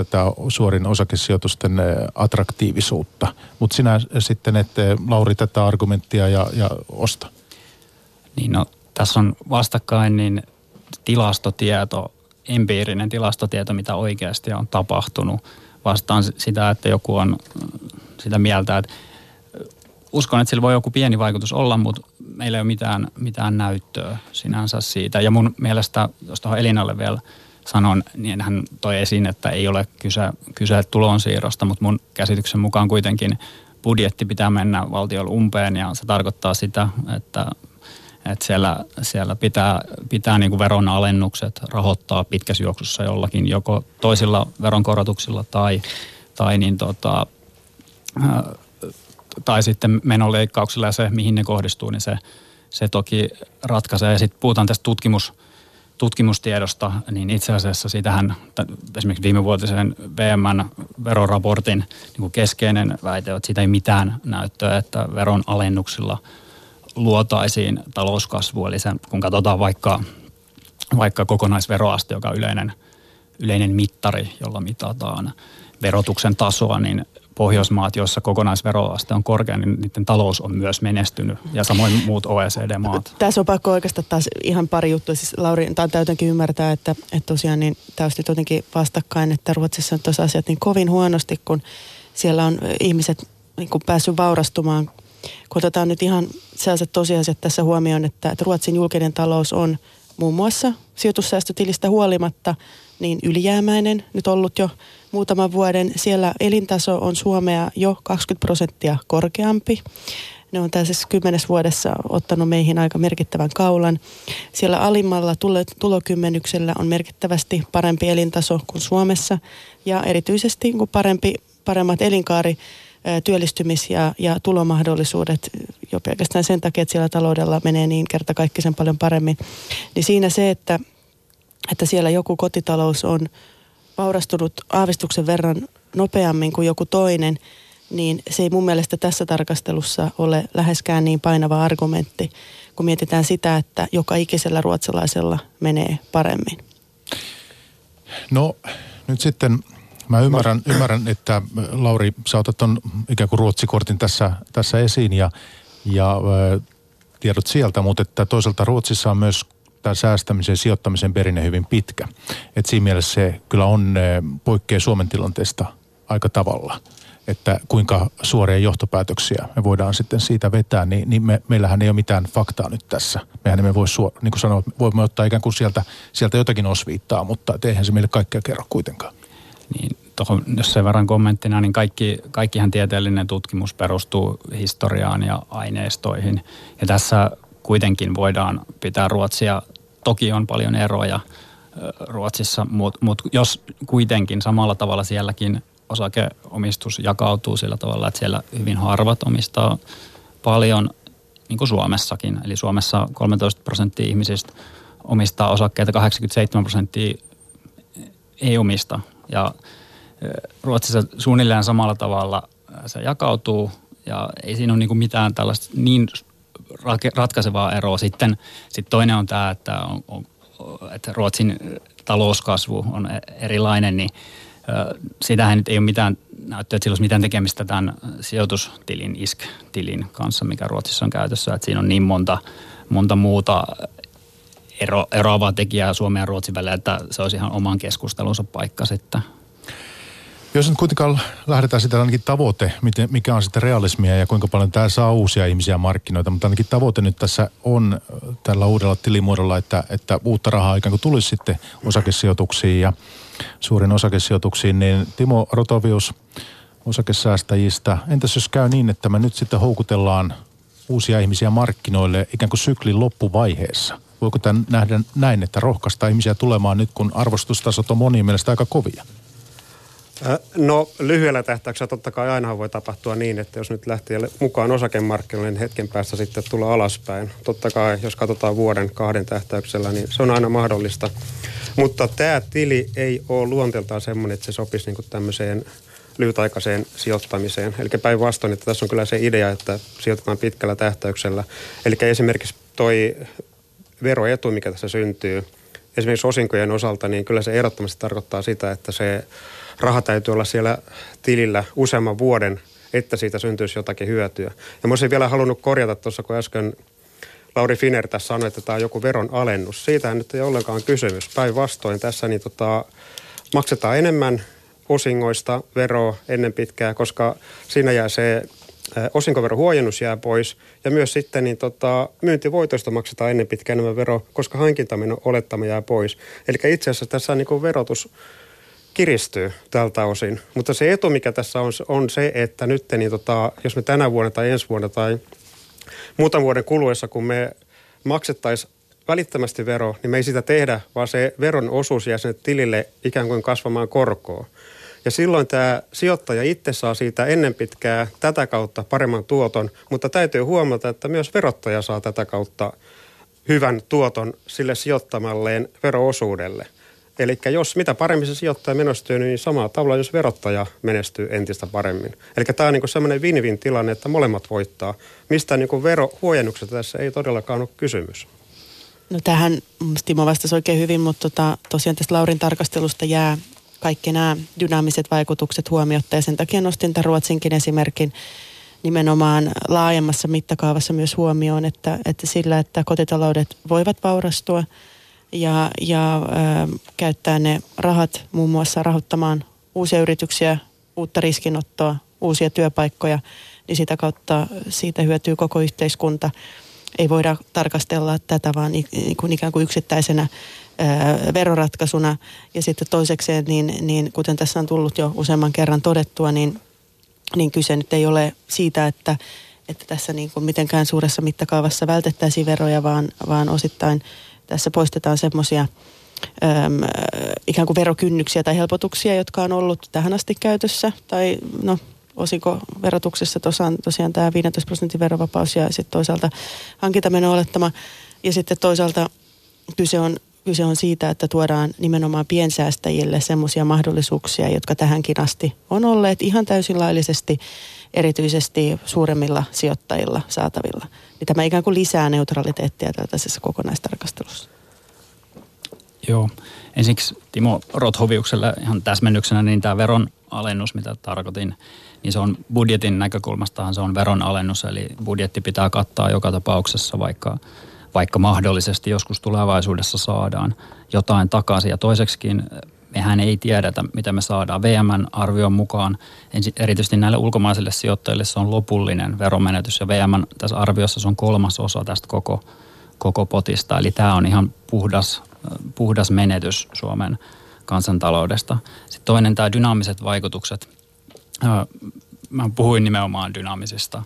tätä suorin osakesijoitusten attraktiivisuutta. Mutta sinä sitten ette Lauri tätä argumenttia ja, ja osta. Niin no, tässä on vastakkain niin tilastotieto, empiirinen tilastotieto, mitä oikeasti on tapahtunut. Vastaan sitä, että joku on sitä mieltä, että uskon, että sillä voi joku pieni vaikutus olla, mutta meillä ei ole mitään, mitään näyttöä sinänsä siitä. Ja mun mielestä, jos tuohon Elinalle vielä sanon, niin hän toi esiin, että ei ole kyse, kyse tulonsiirrosta, mutta mun käsityksen mukaan kuitenkin budjetti pitää mennä valtiolle umpeen ja se tarkoittaa sitä, että, että siellä, siellä pitää, pitää niin kuin veronalennukset rahoittaa pitkässä juoksussa jollakin, joko toisilla veronkorotuksilla tai, tai niin tota, tai sitten menoleikkauksilla ja se, mihin ne kohdistuu, niin se, se toki ratkaisee. Ja sitten puhutaan tästä tutkimus, tutkimustiedosta, niin itse asiassa sitähän esimerkiksi viimevuotisen VMn veroraportin niin keskeinen väite, että siitä ei mitään näyttöä, että veron alennuksilla luotaisiin talouskasvua. Eli sen, kun katsotaan vaikka, vaikka kokonaisveroaste, joka on yleinen, yleinen mittari, jolla mitataan verotuksen tasoa, niin Pohjoismaat, joissa kokonaisveroaste on korkea, niin niiden talous on myös menestynyt ja samoin muut OECD-maat. Tässä on pakko oikeastaan taas ihan pari juttua. Siis Lauri, tämä täytänkin ymmärtää, että, että tosiaan niin tämä jotenkin vastakkain, että Ruotsissa on tuossa asiat niin kovin huonosti, kun siellä on ihmiset niin kuin päässyt vaurastumaan. Kun otetaan nyt ihan sellaiset tosiasiat tässä huomioon, että, että Ruotsin julkinen talous on muun muassa sijoitussäästötilistä huolimatta niin ylijäämäinen nyt ollut jo muutaman vuoden. Siellä elintaso on Suomea jo 20 prosenttia korkeampi. Ne on tässä kymmenes vuodessa ottanut meihin aika merkittävän kaulan. Siellä alimmalla tulokymmenyksellä on merkittävästi parempi elintaso kuin Suomessa ja erityisesti parempi, paremmat elinkaari työllistymis- ja, ja tulomahdollisuudet jo pelkästään sen takia, että siellä taloudella menee niin kerta sen paljon paremmin. Niin siinä se, että, että siellä joku kotitalous on vaurastunut aavistuksen verran nopeammin kuin joku toinen, niin se ei mun mielestä tässä tarkastelussa ole läheskään niin painava argumentti, kun mietitään sitä, että joka ikisellä ruotsalaisella menee paremmin. No nyt sitten mä ymmärrän, ymmärrän että Lauri, sä otat ton ikään kuin ruotsikortin tässä, tässä esiin ja, ja tiedot sieltä, mutta että toisaalta Ruotsissa on myös tämä säästämisen sijoittamisen perinne hyvin pitkä. Et siinä mielessä se kyllä on eh, poikkea Suomen tilanteesta aika tavalla että kuinka suoria johtopäätöksiä me voidaan sitten siitä vetää, niin, niin me, meillähän ei ole mitään faktaa nyt tässä. Mehän emme voi, suor, niin kuin sanoa, voimme ottaa ikään kuin sieltä, sieltä jotakin osviittaa, mutta eihän se meille kaikkea kerro kuitenkaan. Niin, tohon, jos sen verran kommenttina, niin kaikki, kaikkihan tieteellinen tutkimus perustuu historiaan ja aineistoihin. Ja tässä kuitenkin voidaan pitää Ruotsia, toki on paljon eroja Ruotsissa, mutta mut jos kuitenkin samalla tavalla sielläkin osakeomistus jakautuu sillä tavalla, että siellä hyvin harvat omistaa paljon, niin kuin Suomessakin. Eli Suomessa 13 prosenttia ihmisistä omistaa osakkeita, 87 prosenttia ei omista. Ja Ruotsissa suunnilleen samalla tavalla se jakautuu ja ei siinä ole niin mitään tällaista niin ratkaisevaa eroa. Sitten sit toinen on tämä, että, on, on, että Ruotsin talouskasvu on e-, erilainen, niin sitähän nyt ei ole mitään näyttöä, että sillä olisi mitään tekemistä tämän sijoitustilin, ISK-tilin kanssa, mikä Ruotsissa on käytössä. Että siinä on niin monta, monta muuta ero, eroavaa tekijää Suomen ja Ruotsin välillä, että se olisi ihan oman keskustelunsa paikka sitten. Jos nyt kuitenkaan lähdetään sitä ainakin tavoite, mikä on sitten realismia ja kuinka paljon tämä saa uusia ihmisiä markkinoita, mutta ainakin tavoite nyt tässä on tällä uudella tilimuodolla, että, että uutta rahaa ikään kuin tulisi sitten osakesijoituksiin ja suurin osakesijoituksiin, niin Timo Rotovius osakesäästäjistä, entäs jos käy niin, että me nyt sitten houkutellaan uusia ihmisiä markkinoille ikään kuin syklin loppuvaiheessa? Voiko tämän nähdä näin, että rohkaista ihmisiä tulemaan nyt, kun arvostustasot on monien mielestä aika kovia? No lyhyellä tähtäyksellä totta kai aina voi tapahtua niin, että jos nyt lähtee mukaan osakemarkkinoille, niin hetken päästä sitten tulla alaspäin. Totta kai, jos katsotaan vuoden kahden tähtäyksellä, niin se on aina mahdollista. Mutta tämä tili ei ole luonteeltaan semmoinen, että se sopisi niin tämmöiseen lyhytaikaiseen sijoittamiseen. Eli päinvastoin, että tässä on kyllä se idea, että sijoitetaan pitkällä tähtäyksellä. Eli esimerkiksi toi veroetu, mikä tässä syntyy – esimerkiksi osinkojen osalta, niin kyllä se ehdottomasti tarkoittaa sitä, että se raha täytyy olla siellä tilillä useamman vuoden, että siitä syntyisi jotakin hyötyä. Ja mä olisin vielä halunnut korjata tuossa, kun äsken Lauri Finer tässä sanoi, että tämä on joku veron alennus. Siitähän nyt ei ollenkaan kysymys. Päinvastoin tässä niin tota, maksetaan enemmän osingoista veroa ennen pitkää, koska siinä jää se osinkoverohuojennus jää pois. Ja myös sitten niin tota, myyntivoitoista maksetaan ennen pitkään enemmän vero, koska hankintaminen olettama jää pois. Eli itse asiassa tässä niin kuin verotus kiristyy tältä osin. Mutta se etu, mikä tässä on, on se, että nyt niin tota, jos me tänä vuonna tai ensi vuonna tai muutaman vuoden kuluessa, kun me maksettaisiin välittömästi vero, niin me ei sitä tehdä, vaan se veron osuus jää sinne tilille ikään kuin kasvamaan korkoa. Ja silloin tämä sijoittaja itse saa siitä ennen pitkää tätä kautta paremman tuoton, mutta täytyy huomata, että myös verottaja saa tätä kautta hyvän tuoton sille sijoittamalleen veroosuudelle. Eli jos mitä paremmin se sijoittaja menestyy, niin samalla tavalla jos verottaja menestyy entistä paremmin. Eli tämä on niin semmoinen win-win tilanne, että molemmat voittaa. Mistä niin verohuojennuksesta tässä ei todellakaan ole kysymys. No tähän Timo vastasi oikein hyvin, mutta tota, tosiaan tästä Laurin tarkastelusta jää kaikki nämä dynaamiset vaikutukset huomiotta ja sen takia nostin tämän Ruotsinkin esimerkin nimenomaan laajemmassa mittakaavassa myös huomioon, että, että sillä, että kotitaloudet voivat vaurastua ja, ja ö, käyttää ne rahat muun muassa rahoittamaan uusia yrityksiä, uutta riskinottoa, uusia työpaikkoja, niin sitä kautta siitä hyötyy koko yhteiskunta. Ei voida tarkastella tätä vaan ikään kuin yksittäisenä veroratkaisuna. Ja sitten toisekseen, niin, niin kuten tässä on tullut jo useamman kerran todettua, niin, niin kyse nyt ei ole siitä, että, että tässä niin kuin mitenkään suuressa mittakaavassa vältettäisiin veroja, vaan, vaan osittain tässä poistetaan semmoisia ikään kuin verokynnyksiä tai helpotuksia, jotka on ollut tähän asti käytössä. Tai no, osinko verotuksessa tosiaan, tosiaan tämä 15 prosentin verovapaus ja sitten toisaalta hankintameno olettama. Ja sitten toisaalta kyse on kyse on siitä, että tuodaan nimenomaan piensäästäjille semmoisia mahdollisuuksia, jotka tähänkin asti on olleet ihan täysin laillisesti, erityisesti suuremmilla sijoittajilla saatavilla. Niin tämä ikään kuin lisää neutraliteettia tällaisessa kokonaistarkastelussa. Joo. Ensiksi Timo Rothoviukselle ihan täsmennyksenä, niin tämä veron alennus, mitä tarkoitin, niin se on budjetin näkökulmastahan se on veron alennus, eli budjetti pitää kattaa joka tapauksessa, vaikka vaikka mahdollisesti joskus tulevaisuudessa saadaan jotain takaisin. Ja toiseksikin mehän ei tiedetä, mitä me saadaan. VMn arvion mukaan erityisesti näille ulkomaisille sijoittajille se on lopullinen veromenetys ja VMn tässä arviossa se on kolmas osa tästä koko, koko potista. Eli tämä on ihan puhdas, puhdas menetys Suomen kansantaloudesta. Sitten toinen tämä dynaamiset vaikutukset. Mä puhuin nimenomaan dynaamisista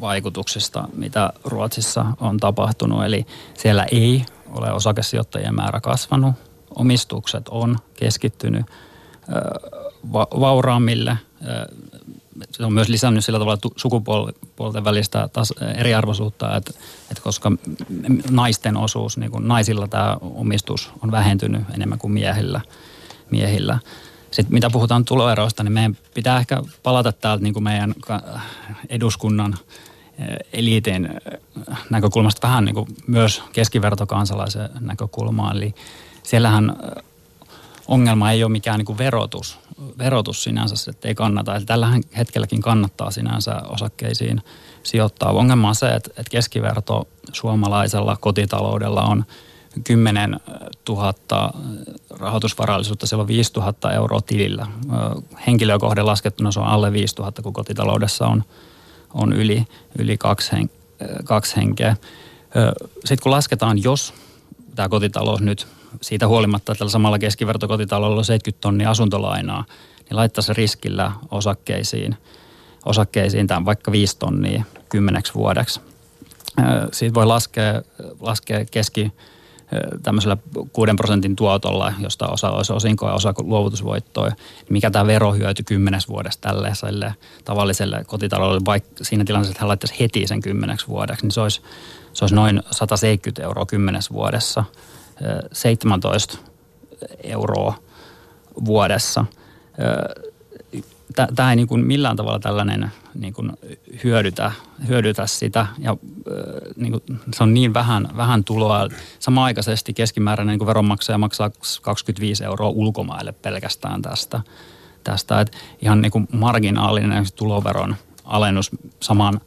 vaikutuksista, mitä Ruotsissa on tapahtunut. Eli siellä ei ole osakesijoittajien määrä kasvanut, omistukset on keskittynyt vauraammille. Se on myös lisännyt sillä tavalla sukupuolten välistä taas eriarvoisuutta, että, että koska naisten osuus, niin kuin naisilla tämä omistus on vähentynyt enemmän kuin miehillä. miehillä. Sitten mitä puhutaan tuloeroista, niin meidän pitää ehkä palata täältä niin kuin meidän eduskunnan eliitin näkökulmasta vähän niin kuin myös keskivertokansalaisen näkökulmaan. Eli siellähän ongelma ei ole mikään niin kuin verotus, verotus sinänsä, että ei kannata. Eli tällä hetkelläkin kannattaa sinänsä osakkeisiin sijoittaa. Ongelma on se, että, että keskiverto suomalaisella kotitaloudella on – 10 000 rahoitusvarallisuutta, siellä on 5 000 euroa tilillä. Henkilökohden laskettuna se on alle 5 000, kun kotitaloudessa on, on yli, yli kaksi, hen, kaksi henkeä. Sitten kun lasketaan, jos tämä kotitalous nyt siitä huolimatta, että tällä samalla keskivertokotitaloudella on 70 tonnia asuntolainaa, niin laittaisi riskillä osakkeisiin, osakkeisiin tämän vaikka 5 tonnia kymmeneksi vuodeksi. Siitä voi laskea, laskea keski, tämmöisellä 6 prosentin tuotolla, josta osa olisi osinkoa ja osa luovutusvoittoa, niin mikä tämä verohyöty kymmenes vuodesta tällaiselle tavalliselle kotitaloudelle, vaikka siinä tilanteessa, että hän laittaisi heti sen kymmeneksi vuodeksi, niin se olisi, se olisi noin 170 euroa kymmenes vuodessa, 17 euroa vuodessa. Tämä ei niin kuin millään tavalla tällainen niin kuin hyödytä, hyödytä sitä ja niin kuin, se on niin vähän, vähän tuloa. Samaaikaisesti keskimääräinen niin veronmaksaja maksaa 25 euroa ulkomaille pelkästään tästä. tästä. Et ihan niin kuin marginaalinen tuloveron alennus saman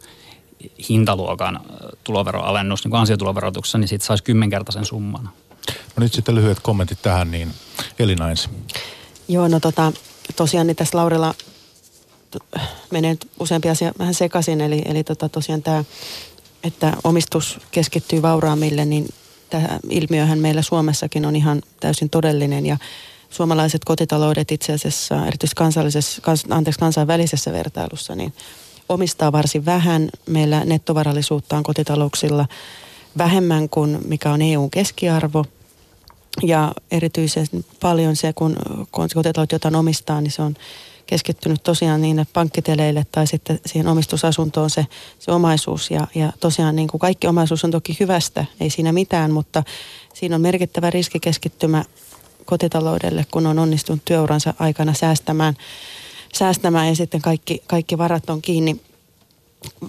hintaluokan tuloveroalennus niin kuin ansiotuloverotuksessa, niin siitä saisi kymmenkertaisen summan. No nyt sitten lyhyet kommentit tähän, niin Elina ensin. Joo, no tota, tosiaan niin tässä Laurilla menee useampi asia vähän sekaisin, eli, eli tota, tosiaan tämä, että omistus keskittyy vauraammille, niin tämä ilmiöhän meillä Suomessakin on ihan täysin todellinen ja suomalaiset kotitaloudet itse asiassa, erityisesti kansallisessa, kans, anteeksi, kansainvälisessä vertailussa, niin omistaa varsin vähän. Meillä nettovarallisuutta on kotitalouksilla vähemmän kuin mikä on EUn keskiarvo. Ja erityisen paljon se, kun, kun kotitaloudet jotain omistaa, niin se on keskittynyt tosiaan niin pankkiteleille tai sitten siihen omistusasuntoon se, se omaisuus. Ja, ja tosiaan niin kuin kaikki omaisuus on toki hyvästä, ei siinä mitään, mutta siinä on merkittävä riskikeskittymä kotitaloudelle, kun on onnistunut työuransa aikana säästämään, säästämään ja sitten kaikki, kaikki varat on kiinni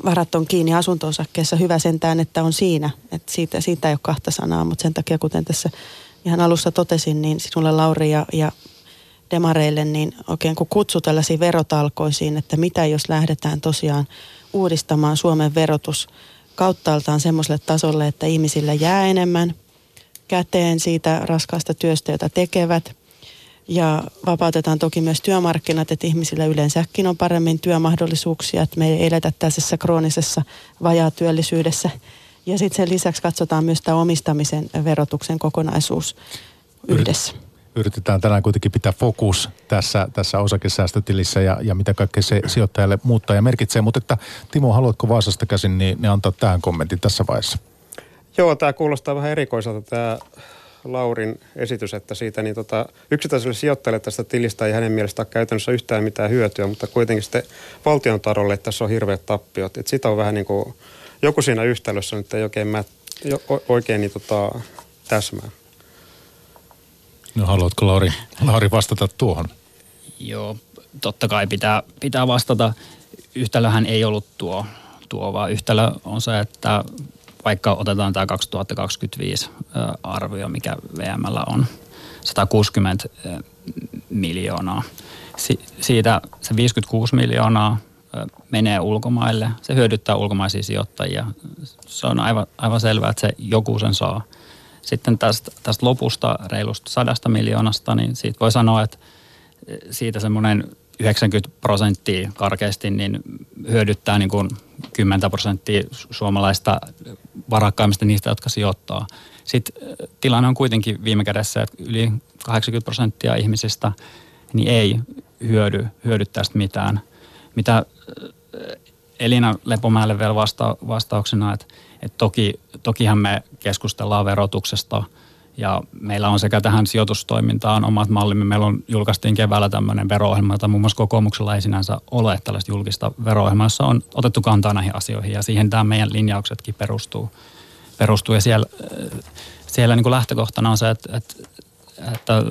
varat on kiinni asunto-osakkeessa. Hyvä sentään, että on siinä. Että siitä, siitä ei ole kahta sanaa, mutta sen takia, kuten tässä ihan alussa totesin, niin sinulle Lauri ja, ja demareille, niin oikein kun kutsu tällaisiin verotalkoisiin, että mitä jos lähdetään tosiaan uudistamaan Suomen verotus kauttaaltaan semmoiselle tasolle, että ihmisille jää enemmän käteen siitä raskaasta työstä, jota tekevät. Ja vapautetaan toki myös työmarkkinat, että ihmisillä yleensäkin on paremmin työmahdollisuuksia, että me ei eletä tässä kroonisessa vajaa-työllisyydessä. Ja sitten sen lisäksi katsotaan myös tämä omistamisen verotuksen kokonaisuus yhdessä yritetään tänään kuitenkin pitää fokus tässä, tässä osakesäästötilissä ja, ja mitä kaikkea se sijoittajalle muuttaa ja merkitsee. Mutta että Timo, haluatko Vaasasta käsin, niin, niin antaa tähän kommentin tässä vaiheessa. Joo, tämä kuulostaa vähän erikoiselta tämä Laurin esitys, että siitä niin tota, yksittäiselle sijoittajalle tästä tilistä ei hänen mielestä ole käytännössä yhtään mitään hyötyä, mutta kuitenkin sitten valtion tarolle tässä on hirveät tappiot. Et sitä on vähän niin kuin, joku siinä yhtälössä nyt ei oikein, mä, oikein niin tota, täsmää. No haluatko Lauri, Lauri vastata tuohon? Joo, totta kai pitää, pitää vastata. Yhtälöhän ei ollut tuo, tuo, vaan yhtälö on se, että vaikka otetaan tämä 2025 arvio, mikä VMllä on, 160 miljoonaa. Si- siitä se 56 miljoonaa menee ulkomaille. Se hyödyttää ulkomaisia sijoittajia. Se on aivan, aivan selvää, että se joku sen saa – sitten tästä, tästä lopusta reilusta sadasta miljoonasta, niin siitä voi sanoa, että siitä semmoinen 90 prosenttia karkeasti niin hyödyttää niin kuin 10 prosenttia suomalaista varakkaimmista niistä, jotka sijoittaa. Sitten tilanne on kuitenkin viime kädessä, että yli 80 prosenttia ihmisistä niin ei hyödy, hyödy tästä mitään. Mitä Elina Lepomäelle vielä vasta, vastauksena, että et toki, tokihan me keskustellaan verotuksesta ja meillä on sekä tähän sijoitustoimintaan omat mallimme. Meillä on, julkaistiin keväällä tämmöinen vero-ohjelma, jota muun muassa kokoomuksella ei sinänsä ole tällaista julkista vero jossa on otettu kantaa näihin asioihin ja siihen tämä meidän linjauksetkin perustuu. perustuu. Ja siellä, siellä niin kuin lähtökohtana on se, että, että, että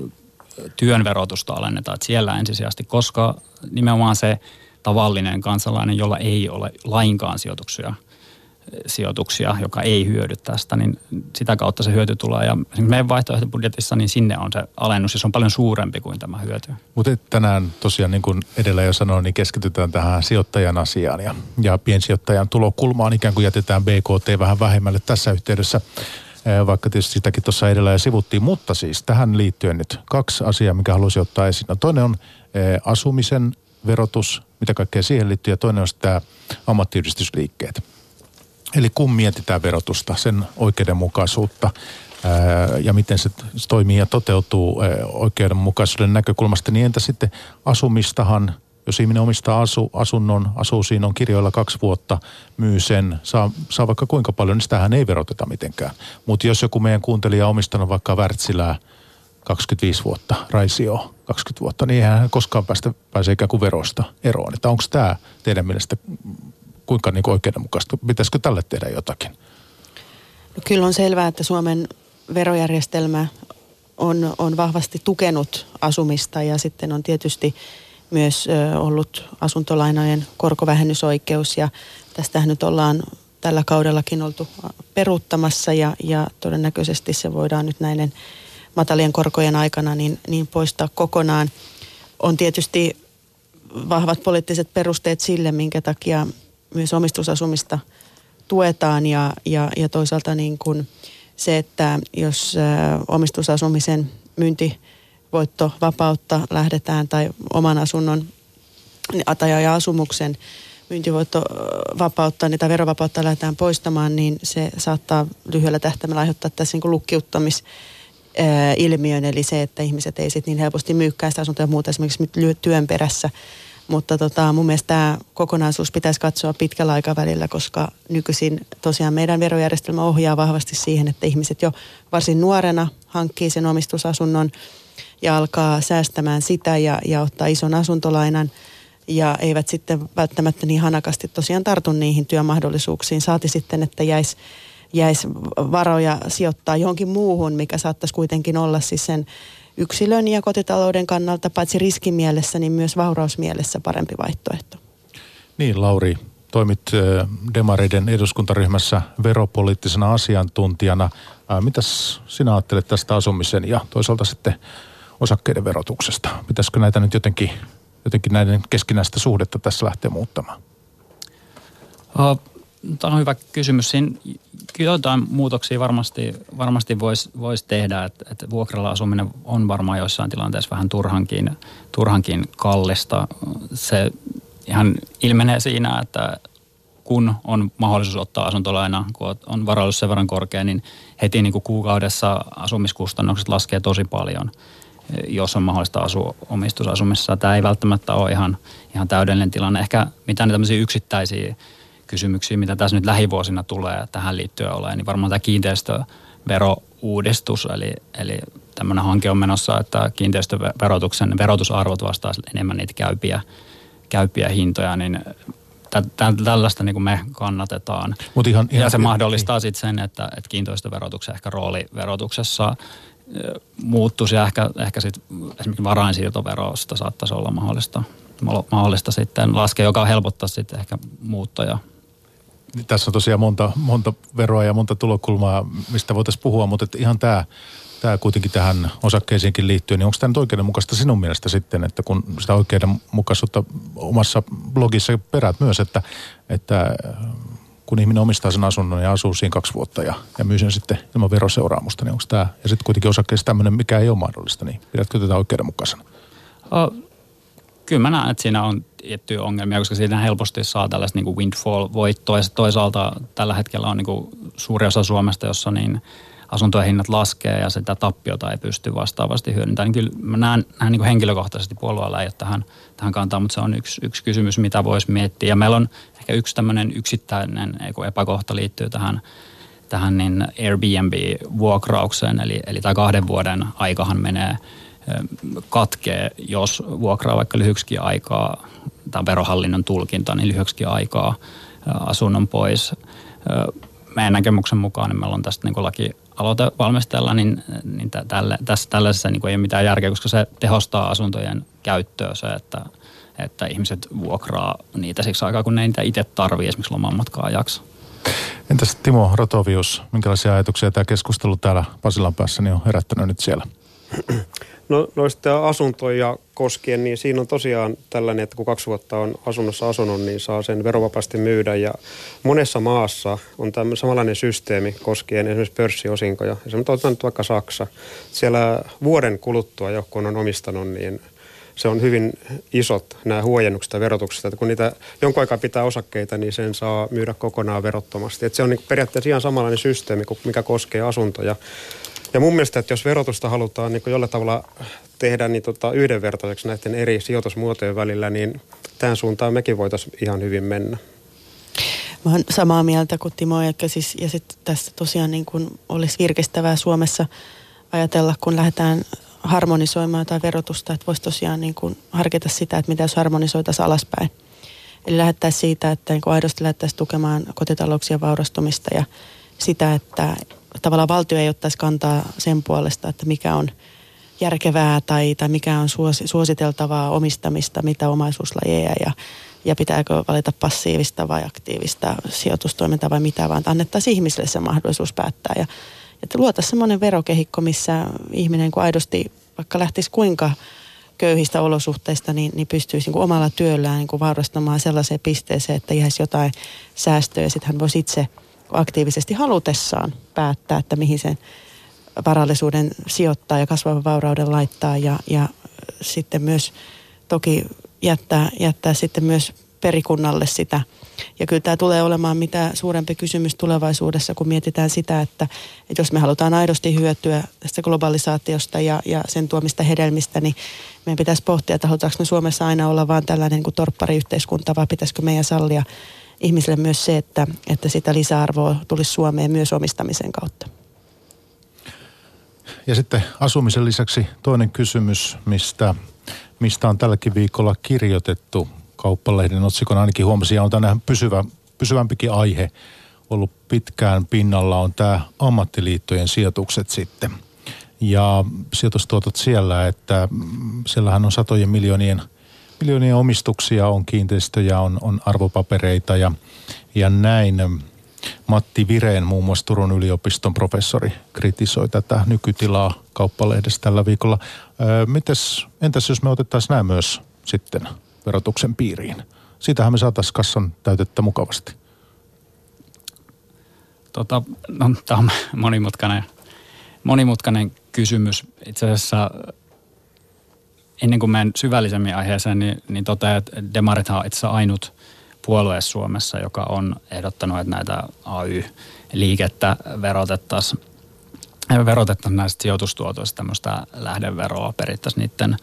työn verotusta alennetaan, että siellä ensisijaisesti, koska nimenomaan se tavallinen kansalainen, jolla ei ole lainkaan sijoituksia – sijoituksia, joka ei hyödy tästä, niin sitä kautta se hyöty tulee. Ja meidän vaihtoehtobudjetissa, niin sinne on se alennus ja se on paljon suurempi kuin tämä hyöty. Mutta tänään tosiaan, niin kuin edellä jo sanoin, niin keskitytään tähän sijoittajan asiaan ja, ja piensijoittajan tulokulmaan ikään kuin jätetään BKT vähän vähemmälle tässä yhteydessä vaikka tietysti sitäkin tuossa edellä jo sivuttiin. Mutta siis tähän liittyen nyt kaksi asiaa, mikä haluaisin ottaa esiin. No toinen on asumisen verotus, mitä kaikkea siihen liittyy, ja toinen on tämä ammattiyhdistysliikkeet. Eli kun mietitään verotusta, sen oikeudenmukaisuutta ja miten se toimii ja toteutuu oikeudenmukaisuuden näkökulmasta, niin entä sitten asumistahan, jos ihminen omistaa asu, asunnon, asuu siinä on kirjoilla kaksi vuotta, myy sen, saa, saa vaikka kuinka paljon, niin sitähän ei veroteta mitenkään. Mutta jos joku meidän kuuntelija on omistanut vaikka Wärtsilää 25 vuotta, Raisio 20 vuotta, niin eihän hän koskaan päästä, pääse ikään kuin verosta eroon. Että onko tämä teidän mielestä kuinka niin kuin oikeudenmukaista? Pitäisikö tälle tehdä jotakin? No kyllä on selvää, että Suomen verojärjestelmä on, on vahvasti tukenut asumista ja sitten on tietysti myös ollut asuntolainojen korkovähennysoikeus ja tästähän nyt ollaan tällä kaudellakin oltu peruuttamassa ja, ja todennäköisesti se voidaan nyt näiden matalien korkojen aikana niin, niin poistaa kokonaan. On tietysti vahvat poliittiset perusteet sille, minkä takia myös omistusasumista tuetaan ja, ja, ja toisaalta niin kuin se, että jos omistusasumisen myyntivoitto vapautta lähdetään tai oman asunnon tai asumuksen myyntivoitto vapautta, niitä verovapautta lähdetään poistamaan, niin se saattaa lyhyellä tähtäimellä aiheuttaa tässä niin lukkiuttamis ilmiön, eli se, että ihmiset ei sitten niin helposti myykkää sitä asuntoa ja muuta esimerkiksi työn perässä. Mutta tota, mun mielestä tämä kokonaisuus pitäisi katsoa pitkällä aikavälillä, koska nykyisin tosiaan meidän verojärjestelmä ohjaa vahvasti siihen, että ihmiset jo varsin nuorena hankkii sen omistusasunnon ja alkaa säästämään sitä ja, ja ottaa ison asuntolainan – ja eivät sitten välttämättä niin hanakasti tosiaan tartu niihin työmahdollisuuksiin. Saati sitten, että jäisi jäis varoja sijoittaa johonkin muuhun, mikä saattaisi kuitenkin olla siis sen yksilön ja kotitalouden kannalta paitsi riskimielessä, niin myös vaurausmielessä parempi vaihtoehto. Niin, Lauri, toimit Demareiden eduskuntaryhmässä veropoliittisena asiantuntijana. Mitäs sinä ajattelet tästä asumisen ja toisaalta sitten osakkeiden verotuksesta? Pitäisikö näitä nyt jotenkin jotenkin näiden keskinäistä suhdetta tässä lähtee muuttamaan? Tämä on hyvä kysymys. Siinä jotain muutoksia varmasti, varmasti voisi vois tehdä, että, että vuokralla asuminen on varmaan joissain tilanteissa vähän turhankin, turhankin kallista. Se ihan ilmenee siinä, että kun on mahdollisuus ottaa asuntolaina, kun on varallisuus sen verran korkea, niin heti niin kuin kuukaudessa asumiskustannukset laskee tosi paljon – jos on mahdollista asua omistusasumissa. Tämä ei välttämättä ole ihan, ihan täydellinen tilanne. Ehkä mitään tämmöisiä yksittäisiä kysymyksiä, mitä tässä nyt lähivuosina tulee tähän liittyen ole, niin varmaan tämä kiinteistöverouudistus, eli, eli tämmöinen hanke on menossa, että kiinteistöverotuksen verotusarvot vastaa enemmän niitä käypiä, käypiä hintoja, niin tä, tällaista niin kuin me kannatetaan. Mut ihan, ihan, ja se mahdollistaa sitten sen, että, että kiinteistöverotuksen ehkä rooli verotuksessa muuttuisi ja ehkä, ehkä sit esimerkiksi varainsiirtoverosta saattaisi olla mahdollista, mahdollista sitten laskea, joka helpottaa sitten ehkä muuttoja. Tässä on tosiaan monta, monta veroa ja monta tulokulmaa, mistä voitaisiin puhua, mutta ihan tämä tämä kuitenkin tähän osakkeisiinkin liittyy, niin onko tämä nyt oikeudenmukaista sinun mielestä sitten, että kun sitä oikeudenmukaisuutta omassa blogissa perät myös, että, että kun ihminen omistaa sen asunnon ja asuu siinä kaksi vuotta ja, ja myy sen sitten ilman veroseuraamusta, niin onko tämä, ja sitten kuitenkin osakkeessa tämmöinen, mikä ei ole mahdollista, niin pidätkö tätä oikeudenmukaisena? O, kyllä mä näen, että siinä on tiettyjä ongelmia, koska siinä helposti saa tällaista niin windfall-voittoa, ja toisaalta tällä hetkellä on niin kuin suuri osa Suomesta, jossa niin asuntojen hinnat laskee ja sitä tappiota ei pysty vastaavasti hyödyntämään. Niin kyllä mä näen, näen niin henkilökohtaisesti puolueella ei ole tähän, tähän kantaa, mutta se on yksi, yksi kysymys, mitä voisi miettiä. Ja meillä on ehkä yksi tämmöinen yksittäinen epäkohta liittyy tähän, tähän niin Airbnb-vuokraukseen, eli, eli tämä kahden vuoden aikahan menee katkee, jos vuokraa vaikka lyhyksikin aikaa, tai verohallinnon tulkinta, niin lyhyksikin aikaa asunnon pois. Meidän näkemyksen mukaan niin meillä on tästä niin laki aloite valmistella, niin, niin tälle, tässä, tällaisessa niin ei ole mitään järkeä, koska se tehostaa asuntojen käyttöä se, että, että ihmiset vuokraa niitä siksi aikaa, kun ne niitä itse tarvii esimerkiksi lomanmatkaa ajaksi. Entäs Timo Rotovius, minkälaisia ajatuksia tämä keskustelu täällä Pasilan päässä niin on herättänyt nyt siellä? No noista asuntoja koskien, niin siinä on tosiaan tällainen, että kun kaksi vuotta on asunnossa asunut, niin saa sen verovapaasti myydä. Ja monessa maassa on tämmöinen samanlainen systeemi koskien esimerkiksi pörssiosinkoja. Esimerkiksi otetaan nyt vaikka Saksa. Siellä vuoden kuluttua, jo kun on omistanut, niin se on hyvin isot nämä huojennukset ja verotuksesta. Että kun niitä jonkun aikaa pitää osakkeita, niin sen saa myydä kokonaan verottomasti. Että se on niin periaatteessa ihan samanlainen systeemi, mikä koskee asuntoja. Ja mun mielestä, että jos verotusta halutaan niin jollain tavalla tehdä niin tota yhdenvertaiseksi näiden eri sijoitusmuotojen välillä, niin tähän suuntaan mekin voitaisiin ihan hyvin mennä. Mä olen samaa mieltä kuin Timo, ja, siis, ja sitten tässä tosiaan niin kuin olisi virkistävää Suomessa ajatella, kun lähdetään harmonisoimaan jotain verotusta, että voisi tosiaan niin kuin harkita sitä, että mitä jos harmonisoitaisiin alaspäin. Eli lähettäisiin siitä, että niin aidosti lähdettäisiin tukemaan kotitalouksien vaurastumista ja sitä, että tavallaan valtio ei ottaisi kantaa sen puolesta, että mikä on järkevää tai, tai mikä on suosi, suositeltavaa omistamista, mitä omaisuuslajeja ja, ja pitääkö valita passiivista vai aktiivista sijoitustoimintaa vai mitä, vaan annettaisiin ihmisille se mahdollisuus päättää. Ja, että luotaisiin semmoinen verokehikko, missä ihminen kun aidosti vaikka lähtisi kuinka köyhistä olosuhteista, niin, niin pystyisi niin omalla työllään niin vaurastamaan sellaiseen pisteeseen, että jäisi jotain säästöä. Sitten hän voisi itse aktiivisesti halutessaan päättää, että mihin sen varallisuuden sijoittaa ja kasvavan vaurauden laittaa ja, ja sitten myös toki jättää, jättää sitten myös perikunnalle sitä. Ja kyllä tämä tulee olemaan mitä suurempi kysymys tulevaisuudessa, kun mietitään sitä, että, että jos me halutaan aidosti hyötyä tästä globalisaatiosta ja, ja sen tuomista hedelmistä, niin meidän pitäisi pohtia, että halutaanko me Suomessa aina olla vain tällainen niin kuin torppariyhteiskunta, vai pitäisikö meidän sallia ihmisille myös se, että, että sitä lisäarvoa tulisi Suomeen myös omistamisen kautta. Ja sitten asumisen lisäksi toinen kysymys, mistä, mistä on tälläkin viikolla kirjoitettu kauppalehden otsikon ainakin huomasin, ja on tämä pysyvä, pysyvämpikin aihe ollut pitkään pinnalla, on tämä ammattiliittojen sijoitukset sitten. Ja sijoitustuotot siellä, että siellähän on satojen miljoonien, miljoonien omistuksia, on kiinteistöjä, on, on arvopapereita ja, ja näin. Matti Vireen, muun muassa Turun yliopiston professori, kritisoi tätä nykytilaa kauppalehdessä tällä viikolla. Öö, mites, entäs jos me otettaisiin nämä myös sitten verotuksen piiriin? Siitähän me saataisiin kassan täytettä mukavasti. Tota, no, tämä on monimutkainen, monimutkainen kysymys. Itse asiassa ennen kuin menen syvällisemmin aiheeseen, niin, niin totean, että Demarithan on itse ainut puolue Suomessa, joka on ehdottanut, että näitä AY-liikettä verotettaisiin verotettaisiin näistä sijoitustuotoista tämmöistä lähdeveroa, perittäisiin niiden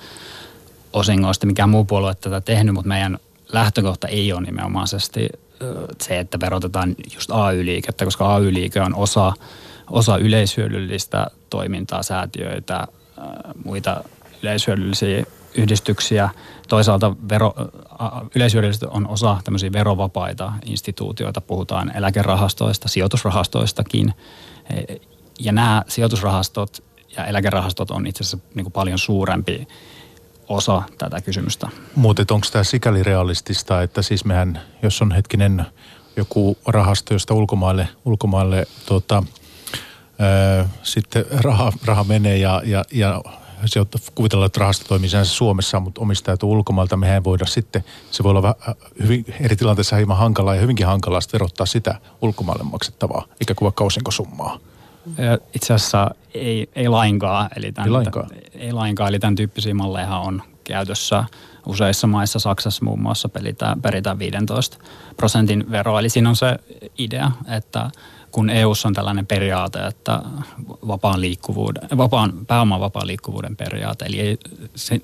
osingoista. Mikään muu puolue tätä tehnyt, mutta meidän lähtökohta ei ole nimenomaisesti se, että verotetaan just AY-liikettä, koska AY-liike on osa, osa yleishyödyllistä toimintaa, säätiöitä, muita yleishyödyllisiä yhdistyksiä. Toisaalta vero, yleishyödyllisesti on osa tämmöisiä verovapaita instituutioita. Puhutaan eläkerahastoista, sijoitusrahastoistakin. E, ja nämä sijoitusrahastot ja eläkerahastot on itse asiassa niin kuin paljon suurempi osa tätä kysymystä. Mutta onko tämä sikäli realistista, että siis mehän, jos on hetkinen joku rahasto, josta ulkomaille, ulkomaille tuota, ää, sitten raha, raha menee ja, ja, ja se on, kuvitellaan, että rahasto toimii Suomessa, mutta omistajat ulkomailta. Mehän ei voida sitten, se voi olla hyvin, eri tilanteissa hieman hankalaa ja hyvinkin hankalaa verottaa sitä ulkomaille maksettavaa, eikä kuin vaikka osinkosummaa. Itse asiassa ei, ei lainkaan. Eli tämän, ei lainkaan? Ei lainkaan, eli tämän tyyppisiä malleja on käytössä useissa maissa, Saksassa muun muassa peritään, peritään 15 prosentin veroa. Eli siinä on se idea, että kun EU:ssa on tällainen periaate, että vapaan, liikkuvuuden, vapaan pääoman vapaan liikkuvuuden periaate, eli ei,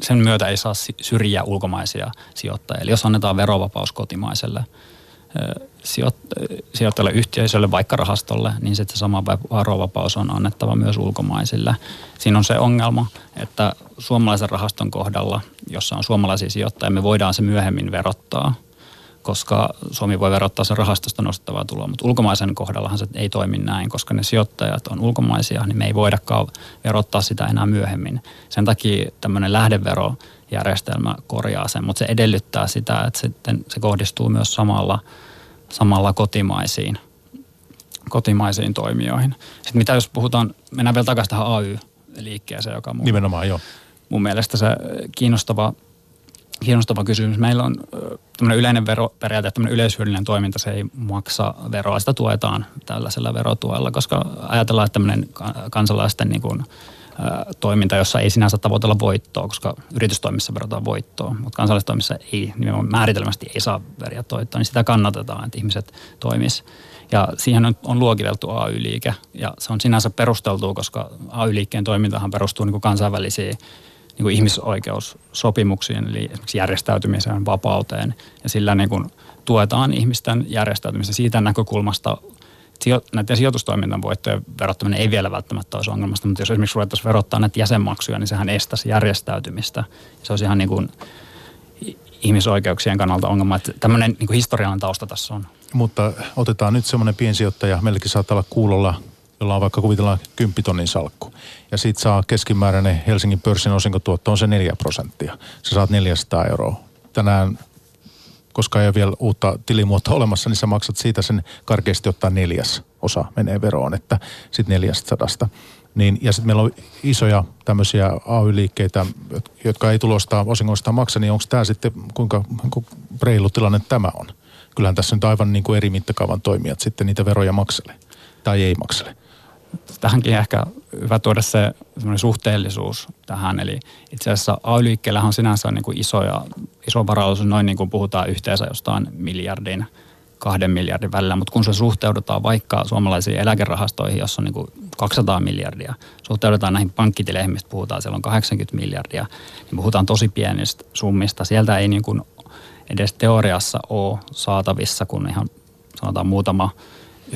sen myötä ei saa syrjiä ulkomaisia sijoittajia. Eli jos annetaan verovapaus kotimaiselle sijoittajalle yhteisölle, vaikka rahastolle, niin sitten se sama varovapaus on annettava myös ulkomaisille. Siinä on se ongelma, että suomalaisen rahaston kohdalla, jossa on suomalaisia sijoittajia, me voidaan se myöhemmin verottaa, koska Suomi voi verottaa sen rahastosta nostettavaa tuloa, mutta ulkomaisen kohdallahan se ei toimi näin, koska ne sijoittajat on ulkomaisia, niin me ei voidakaan verottaa sitä enää myöhemmin. Sen takia tämmöinen lähdevero järjestelmä korjaa sen, mutta se edellyttää sitä, että sitten se kohdistuu myös samalla, samalla kotimaisiin, kotimaisiin toimijoihin. Sitten mitä jos puhutaan, mennään vielä takaisin tähän AY-liikkeeseen, joka on mun, Nimenomaan, joo. mun mielestä se kiinnostava, kiinnostava kysymys. Meillä on tämmöinen yleinen veroperiaate, tämmöinen yleishyödyllinen toiminta, se ei maksa veroa, sitä tuetaan tällaisella verotuella, koska ajatellaan, että tämmöinen kansalaisten niin kuin, toiminta, jossa ei sinänsä tavoitella voittoa, koska yritystoimissa verotaan voittoa, mutta kansallistoimissa ei, nimenomaan määritelmästi ei saa veriä voittoa, niin sitä kannatetaan, että ihmiset toimis. Ja siihen on, on luokiteltu AY-liike ja se on sinänsä perusteltu, koska AY-liikkeen toimintahan perustuu niin kuin kansainvälisiin niin kuin ihmisoikeussopimuksiin, eli esimerkiksi järjestäytymiseen, vapauteen ja sillä niin kuin tuetaan ihmisten järjestäytymistä siitä näkökulmasta näiden sijoitustoiminnan voittojen verottaminen ei vielä välttämättä olisi ongelmasta, mutta jos esimerkiksi ruvettaisiin verottaa näitä jäsenmaksuja, niin sehän estäisi järjestäytymistä. Se olisi ihan niin kuin ihmisoikeuksien kannalta ongelma, että tämmöinen niin historiallinen tausta tässä on. Mutta otetaan nyt semmoinen piensijoittaja, meilläkin saattaa olla kuulolla jolla on vaikka kuvitellaan 10 tonnin salkku. Ja sit saa keskimääräinen Helsingin pörssin osinkotuotto on se 4 prosenttia. Sä saat 400 euroa. Tänään, koska ei ole vielä uutta tilimuotoa olemassa, niin sä maksat siitä sen karkeasti ottaa neljäs osa menee veroon, että sit 400. Niin, ja sitten meillä on isoja tämmöisiä AY-liikkeitä, jotka ei tulosta osingoista maksa, niin onko tämä sitten, kuinka, kuinka reilu tilanne tämä on? Kyllähän tässä nyt aivan niin kuin eri mittakaavan toimijat sitten niitä veroja maksele tai ei maksele. Tähänkin ehkä hyvä tuoda se suhteellisuus tähän. Eli itse asiassa AY-liikkeellä on sinänsä niin kuin iso, ja, iso varallisuus, noin niin kuin puhutaan yhteensä jostain miljardin – kahden miljardin välillä, mutta kun se suhteudutaan vaikka suomalaisiin eläkerahastoihin, jossa on niin kuin 200 miljardia, suhteudutaan näihin pankkitileihin, mistä puhutaan, siellä on 80 miljardia, niin puhutaan tosi pienistä summista. Sieltä ei niin kuin edes teoriassa ole saatavissa, kun ihan sanotaan muutama,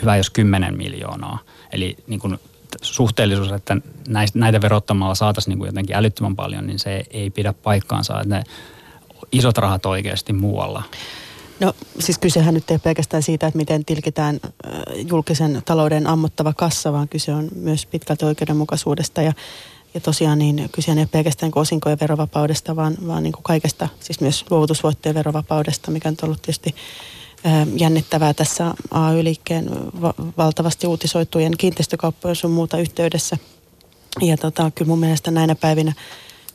hyvä jos 10 miljoonaa. Eli niin kuin suhteellisuus, että näitä verottamalla saataisiin niin kuin jotenkin älyttömän paljon, niin se ei pidä paikkaansa, että ne isot rahat oikeasti muualla. No siis kysehän nyt ei pelkästään siitä, että miten tilkitään julkisen talouden ammottava kassa, vaan kyse on myös pitkälti oikeudenmukaisuudesta ja ja tosiaan niin kyse ei ole pelkästään osinkojen verovapaudesta, vaan, vaan niin kuin kaikesta, siis myös luovutusvoittojen verovapaudesta, mikä on ollut tietysti jännittävää tässä AY-liikkeen valtavasti uutisoitujen kiinteistökauppojen sun muuta yhteydessä. Ja tota, kyllä mun mielestä näinä päivinä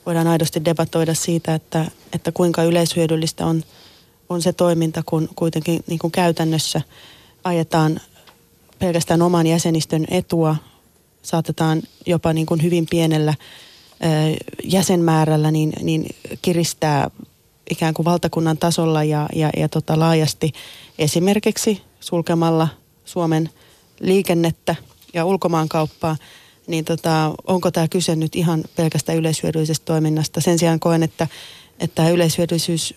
voidaan aidosti debatoida siitä, että, että kuinka yleishyödyllistä on – on se toiminta, kun kuitenkin niin kuin käytännössä ajetaan pelkästään oman jäsenistön etua, saatetaan jopa niin kuin hyvin pienellä jäsenmäärällä niin, niin kiristää ikään kuin valtakunnan tasolla ja, ja, ja tota laajasti esimerkiksi sulkemalla Suomen liikennettä ja ulkomaankauppaa, niin tota, onko tämä kyse nyt ihan pelkästään yleishyödyllisestä toiminnasta? Sen sijaan koen, että, että yleishyödyllisyys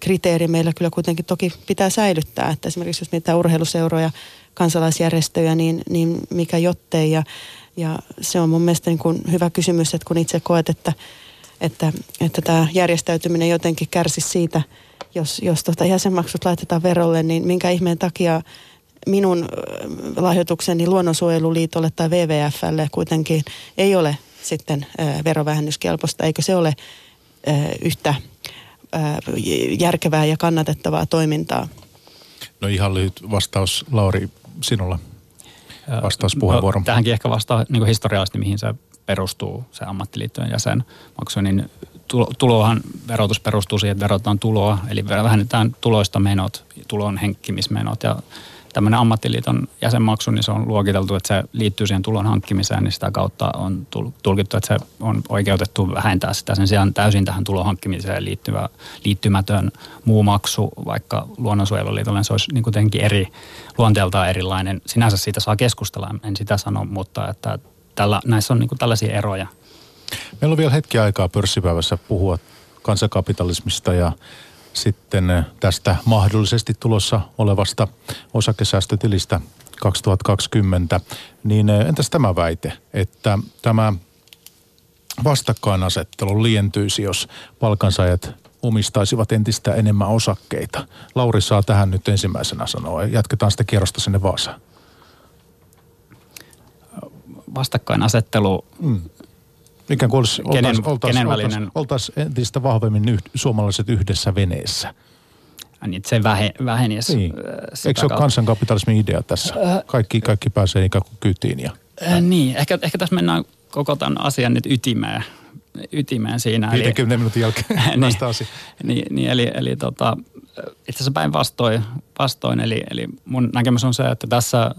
kriteeri meillä kyllä kuitenkin toki pitää säilyttää. Että esimerkiksi jos mietitään urheiluseuroja, kansalaisjärjestöjä, niin, niin mikä jottei. Ja, ja se on mun mielestä niin kuin hyvä kysymys, että kun itse koet, että, että, että tämä järjestäytyminen jotenkin kärsi siitä, jos, jos tota jäsenmaksut laitetaan verolle, niin minkä ihmeen takia minun lahjoitukseni Luonnonsuojeluliitolle tai WWFlle kuitenkin ei ole sitten verovähennyskelpoista, eikö se ole yhtä järkevää ja kannatettavaa toimintaa. No ihan lyhyt vastaus Lauri sinulla. Vastauspuheenvuoro. No, tähänkin ehkä vastaa niin historiallisesti, mihin se perustuu, se ammattiliittojen jäsenmaksu, niin tulohan, verotus perustuu siihen, että verotetaan tuloa, eli vähennetään tuloista menot, tulon henkkimismenot ja tämmöinen ammattiliiton jäsenmaksu, niin se on luokiteltu, että se liittyy siihen tulon hankkimiseen, niin sitä kautta on tulkittu, että se on oikeutettu vähentää sitä sen sijaan täysin tähän tulon hankkimiseen liittyvä, liittymätön muu maksu, vaikka luonnonsuojeluliitolle se olisi niin kuitenkin eri, luonteeltaan erilainen. Sinänsä siitä saa keskustella, en sitä sano, mutta että tällä, näissä on niin tällaisia eroja. Meillä on vielä hetki aikaa pörssipäivässä puhua kansakapitalismista ja sitten eh, tästä mahdollisesti tulossa olevasta osakesäästötilistä 2020, niin eh, entäs tämä väite, että tämä vastakkainasettelu lientyisi, jos palkansaajat omistaisivat entistä enemmän osakkeita. Lauri saa tähän nyt ensimmäisenä sanoa. Jatketaan sitä kierrosta sinne Vaasaan. Vastakkainasettelu mm. Ikään kuin olisi, kenen, oltaisiin, oltaisiin, oltaisiin, oltaisiin entistä vahvemmin yh, suomalaiset yhdessä veneessä. Niin, se vähe, vähenisi. Niin. Eikö se ole kansankapitalismin idea tässä? Kaikki, kaikki pääsee ikään kuin kytiin. Ja... Äh, niin, ehkä, ehkä tässä mennään koko tämän asian nyt ytimeen, ytimeen siinä. 50 eli, minuutin jälkeen niin, niin, niin, eli, eli tota, itse asiassa päinvastoin, vastoin, eli, eli mun näkemys on se, että tässä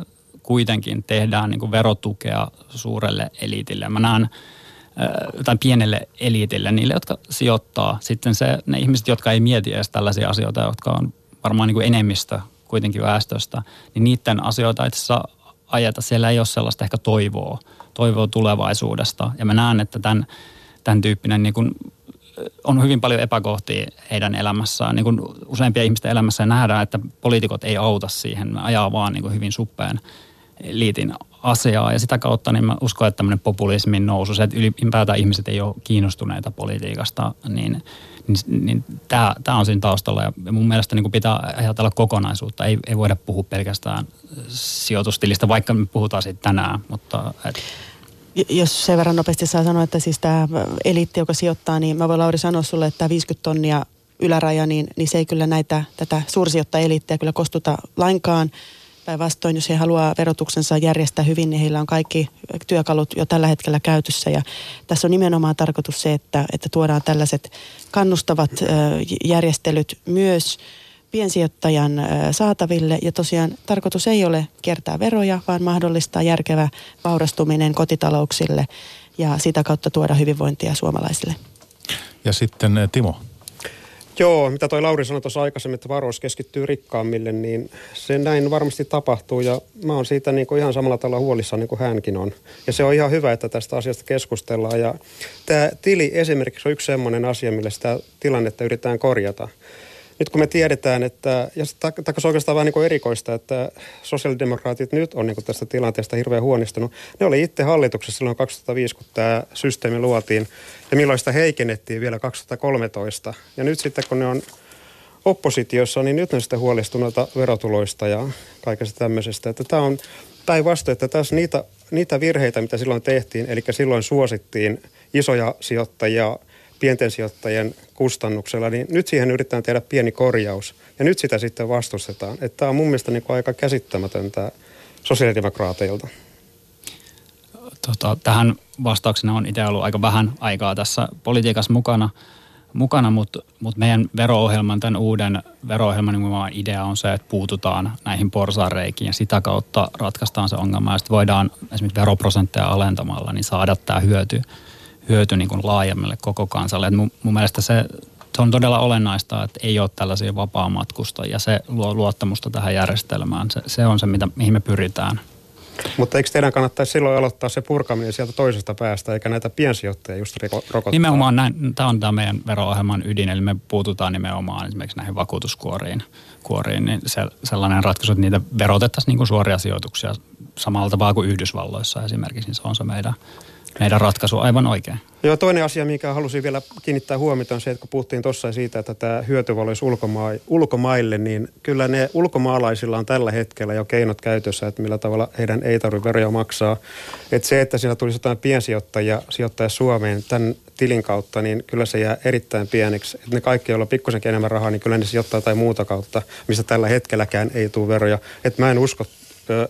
kuitenkin tehdään niin kuin verotukea suurelle eliitille. Mä näen tai pienelle eliitille, niille, jotka sijoittaa. Sitten se, ne ihmiset, jotka ei mieti edes tällaisia asioita, jotka on varmaan niin kuin enemmistö kuitenkin väestöstä, niin niiden asioita itse asiassa ajeta. Siellä ei ole sellaista ehkä toivoa, toivoa tulevaisuudesta. Ja mä näen, että tämän, tämän tyyppinen niin kuin, on hyvin paljon epäkohtia heidän elämässään. Niin kuin useimpia ihmisten elämässä nähdään, että poliitikot ei auta siihen. Ne ajaa vaan niin kuin hyvin suppeen liitin asiaa ja sitä kautta niin mä uskon, että tämmöinen populismin nousu, se, että ylipäätään ihmiset ei ole kiinnostuneita politiikasta, niin, niin, niin tämä, on siinä taustalla ja mun mielestä niin pitää ajatella kokonaisuutta. Ei, ei voida puhua pelkästään sijoitustilistä, vaikka me puhutaan siitä tänään, mutta... Et... Jos sen verran nopeasti saa sanoa, että siis tämä eliitti, joka sijoittaa, niin mä voin Lauri sanoa sulle, että tämä 50 tonnia yläraja, niin, niin se ei kyllä näitä, tätä suursijoittaja-eliittiä kyllä kostuta lainkaan. Päinvastoin, jos he haluaa verotuksensa järjestää hyvin, niin heillä on kaikki työkalut jo tällä hetkellä käytössä. Ja tässä on nimenomaan tarkoitus se, että, että tuodaan tällaiset kannustavat järjestelyt myös piensijoittajan saataville. Ja tosiaan tarkoitus ei ole kiertää veroja, vaan mahdollistaa järkevä vaurastuminen kotitalouksille ja sitä kautta tuoda hyvinvointia suomalaisille. Ja sitten Timo, Joo, mitä toi Lauri sanoi tuossa aikaisemmin, että varois keskittyy rikkaammille, niin se näin varmasti tapahtuu. Ja mä oon siitä niin kuin ihan samalla tavalla huolissaan niin kuin hänkin on. Ja se on ihan hyvä, että tästä asiasta keskustellaan. Ja tämä tili esimerkiksi on yksi semmoinen asia, millä sitä tilannetta yritetään korjata nyt kun me tiedetään, että, ja se on oikeastaan vähän niin erikoista, että sosiaalidemokraatit nyt on niin tästä tilanteesta hirveän huonistunut. Ne oli itse hallituksessa silloin 2005, kun tämä systeemi luotiin, ja milloin sitä heikennettiin vielä 2013. Ja nyt sitten, kun ne on oppositiossa, niin nyt ne sitten huolestuneita verotuloista ja kaikesta tämmöisestä. Että tämä on päinvastoin, että tässä niitä, niitä virheitä, mitä silloin tehtiin, eli silloin suosittiin isoja sijoittajia – pienten sijoittajien kustannuksella, niin nyt siihen yritetään tehdä pieni korjaus. Ja nyt sitä sitten vastustetaan. Että tämä on mun mielestä niin kuin aika käsittämätöntä sosiaalidemokraateilta. Tota, tähän vastauksena on itse ollut aika vähän aikaa tässä politiikassa mukana, mukana mutta mut meidän vero-ohjelman, tämän uuden vero-ohjelman niin idea on se, että puututaan näihin porsareikiin ja sitä kautta ratkaistaan se ongelma. Ja sitten voidaan esimerkiksi veroprosentteja alentamalla niin saada tämä hyöty hyöty niin kuin laajemmalle koko kansalle. Et mun, mun mielestä se, se on todella olennaista, että ei ole tällaisia vapaamatkusta ja se luo luottamusta tähän järjestelmään. Se, se on se, mitä, mihin me pyritään. Mutta eikö teidän kannattaisi silloin aloittaa se purkaminen sieltä toisesta päästä, eikä näitä piensijoittajia just rokottaa? Nimenomaan näin, tämä on tämä meidän vero-ohjelman ydin, eli me puututaan nimenomaan esimerkiksi näihin vakuutuskuoriin. Kuoriin, niin se, sellainen ratkaisu, että niitä verotettaisiin niin kuin suoria sijoituksia samalla tavalla kuin Yhdysvalloissa esimerkiksi, niin se on se meidän meidän ratkaisu aivan oikein. Joo, toinen asia, mikä halusin vielä kiinnittää huomiota on se, että kun puhuttiin tuossa siitä, että tämä hyöty olisi ulkoma- ulkomaille, niin kyllä ne ulkomaalaisilla on tällä hetkellä jo keinot käytössä, että millä tavalla heidän ei tarvitse veroja maksaa. Että se, että siellä tulisi jotain piensijoittajia sijoittaa Suomeen tämän tilin kautta, niin kyllä se jää erittäin pieneksi. Että ne kaikki, joilla on pikkusenkin enemmän rahaa, niin kyllä ne sijoittaa tai muuta kautta, mistä tällä hetkelläkään ei tule veroja. Että mä en usko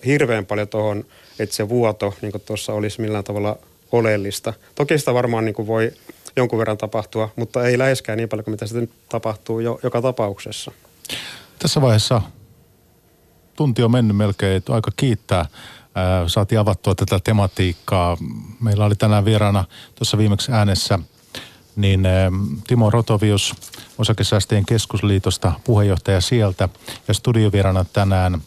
hirveän paljon tuohon, että se vuoto, niin kuin tuossa olisi millään tavalla oleellista. Toki sitä varmaan niin kuin voi jonkun verran tapahtua, mutta ei läheskään niin paljon kuin mitä sitten tapahtuu jo, joka tapauksessa. Tässä vaiheessa tunti on mennyt melkein, aika kiittää. Saatiin avattua tätä tematiikkaa. Meillä oli tänään vieraana tuossa viimeksi äänessä niin Timo Rotovius, Osakesäästäjien keskusliitosta, puheenjohtaja sieltä ja studiovirana tänään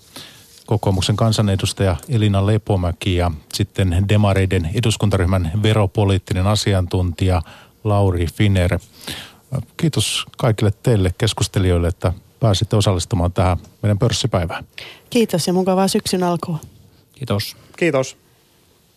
kokoomuksen kansanedustaja Elina Lepomäki ja sitten Demareiden eduskuntaryhmän veropoliittinen asiantuntija Lauri Finer. Kiitos kaikille teille keskustelijoille, että pääsitte osallistumaan tähän meidän pörssipäivään. Kiitos ja mukavaa syksyn alkua. Kiitos. Kiitos.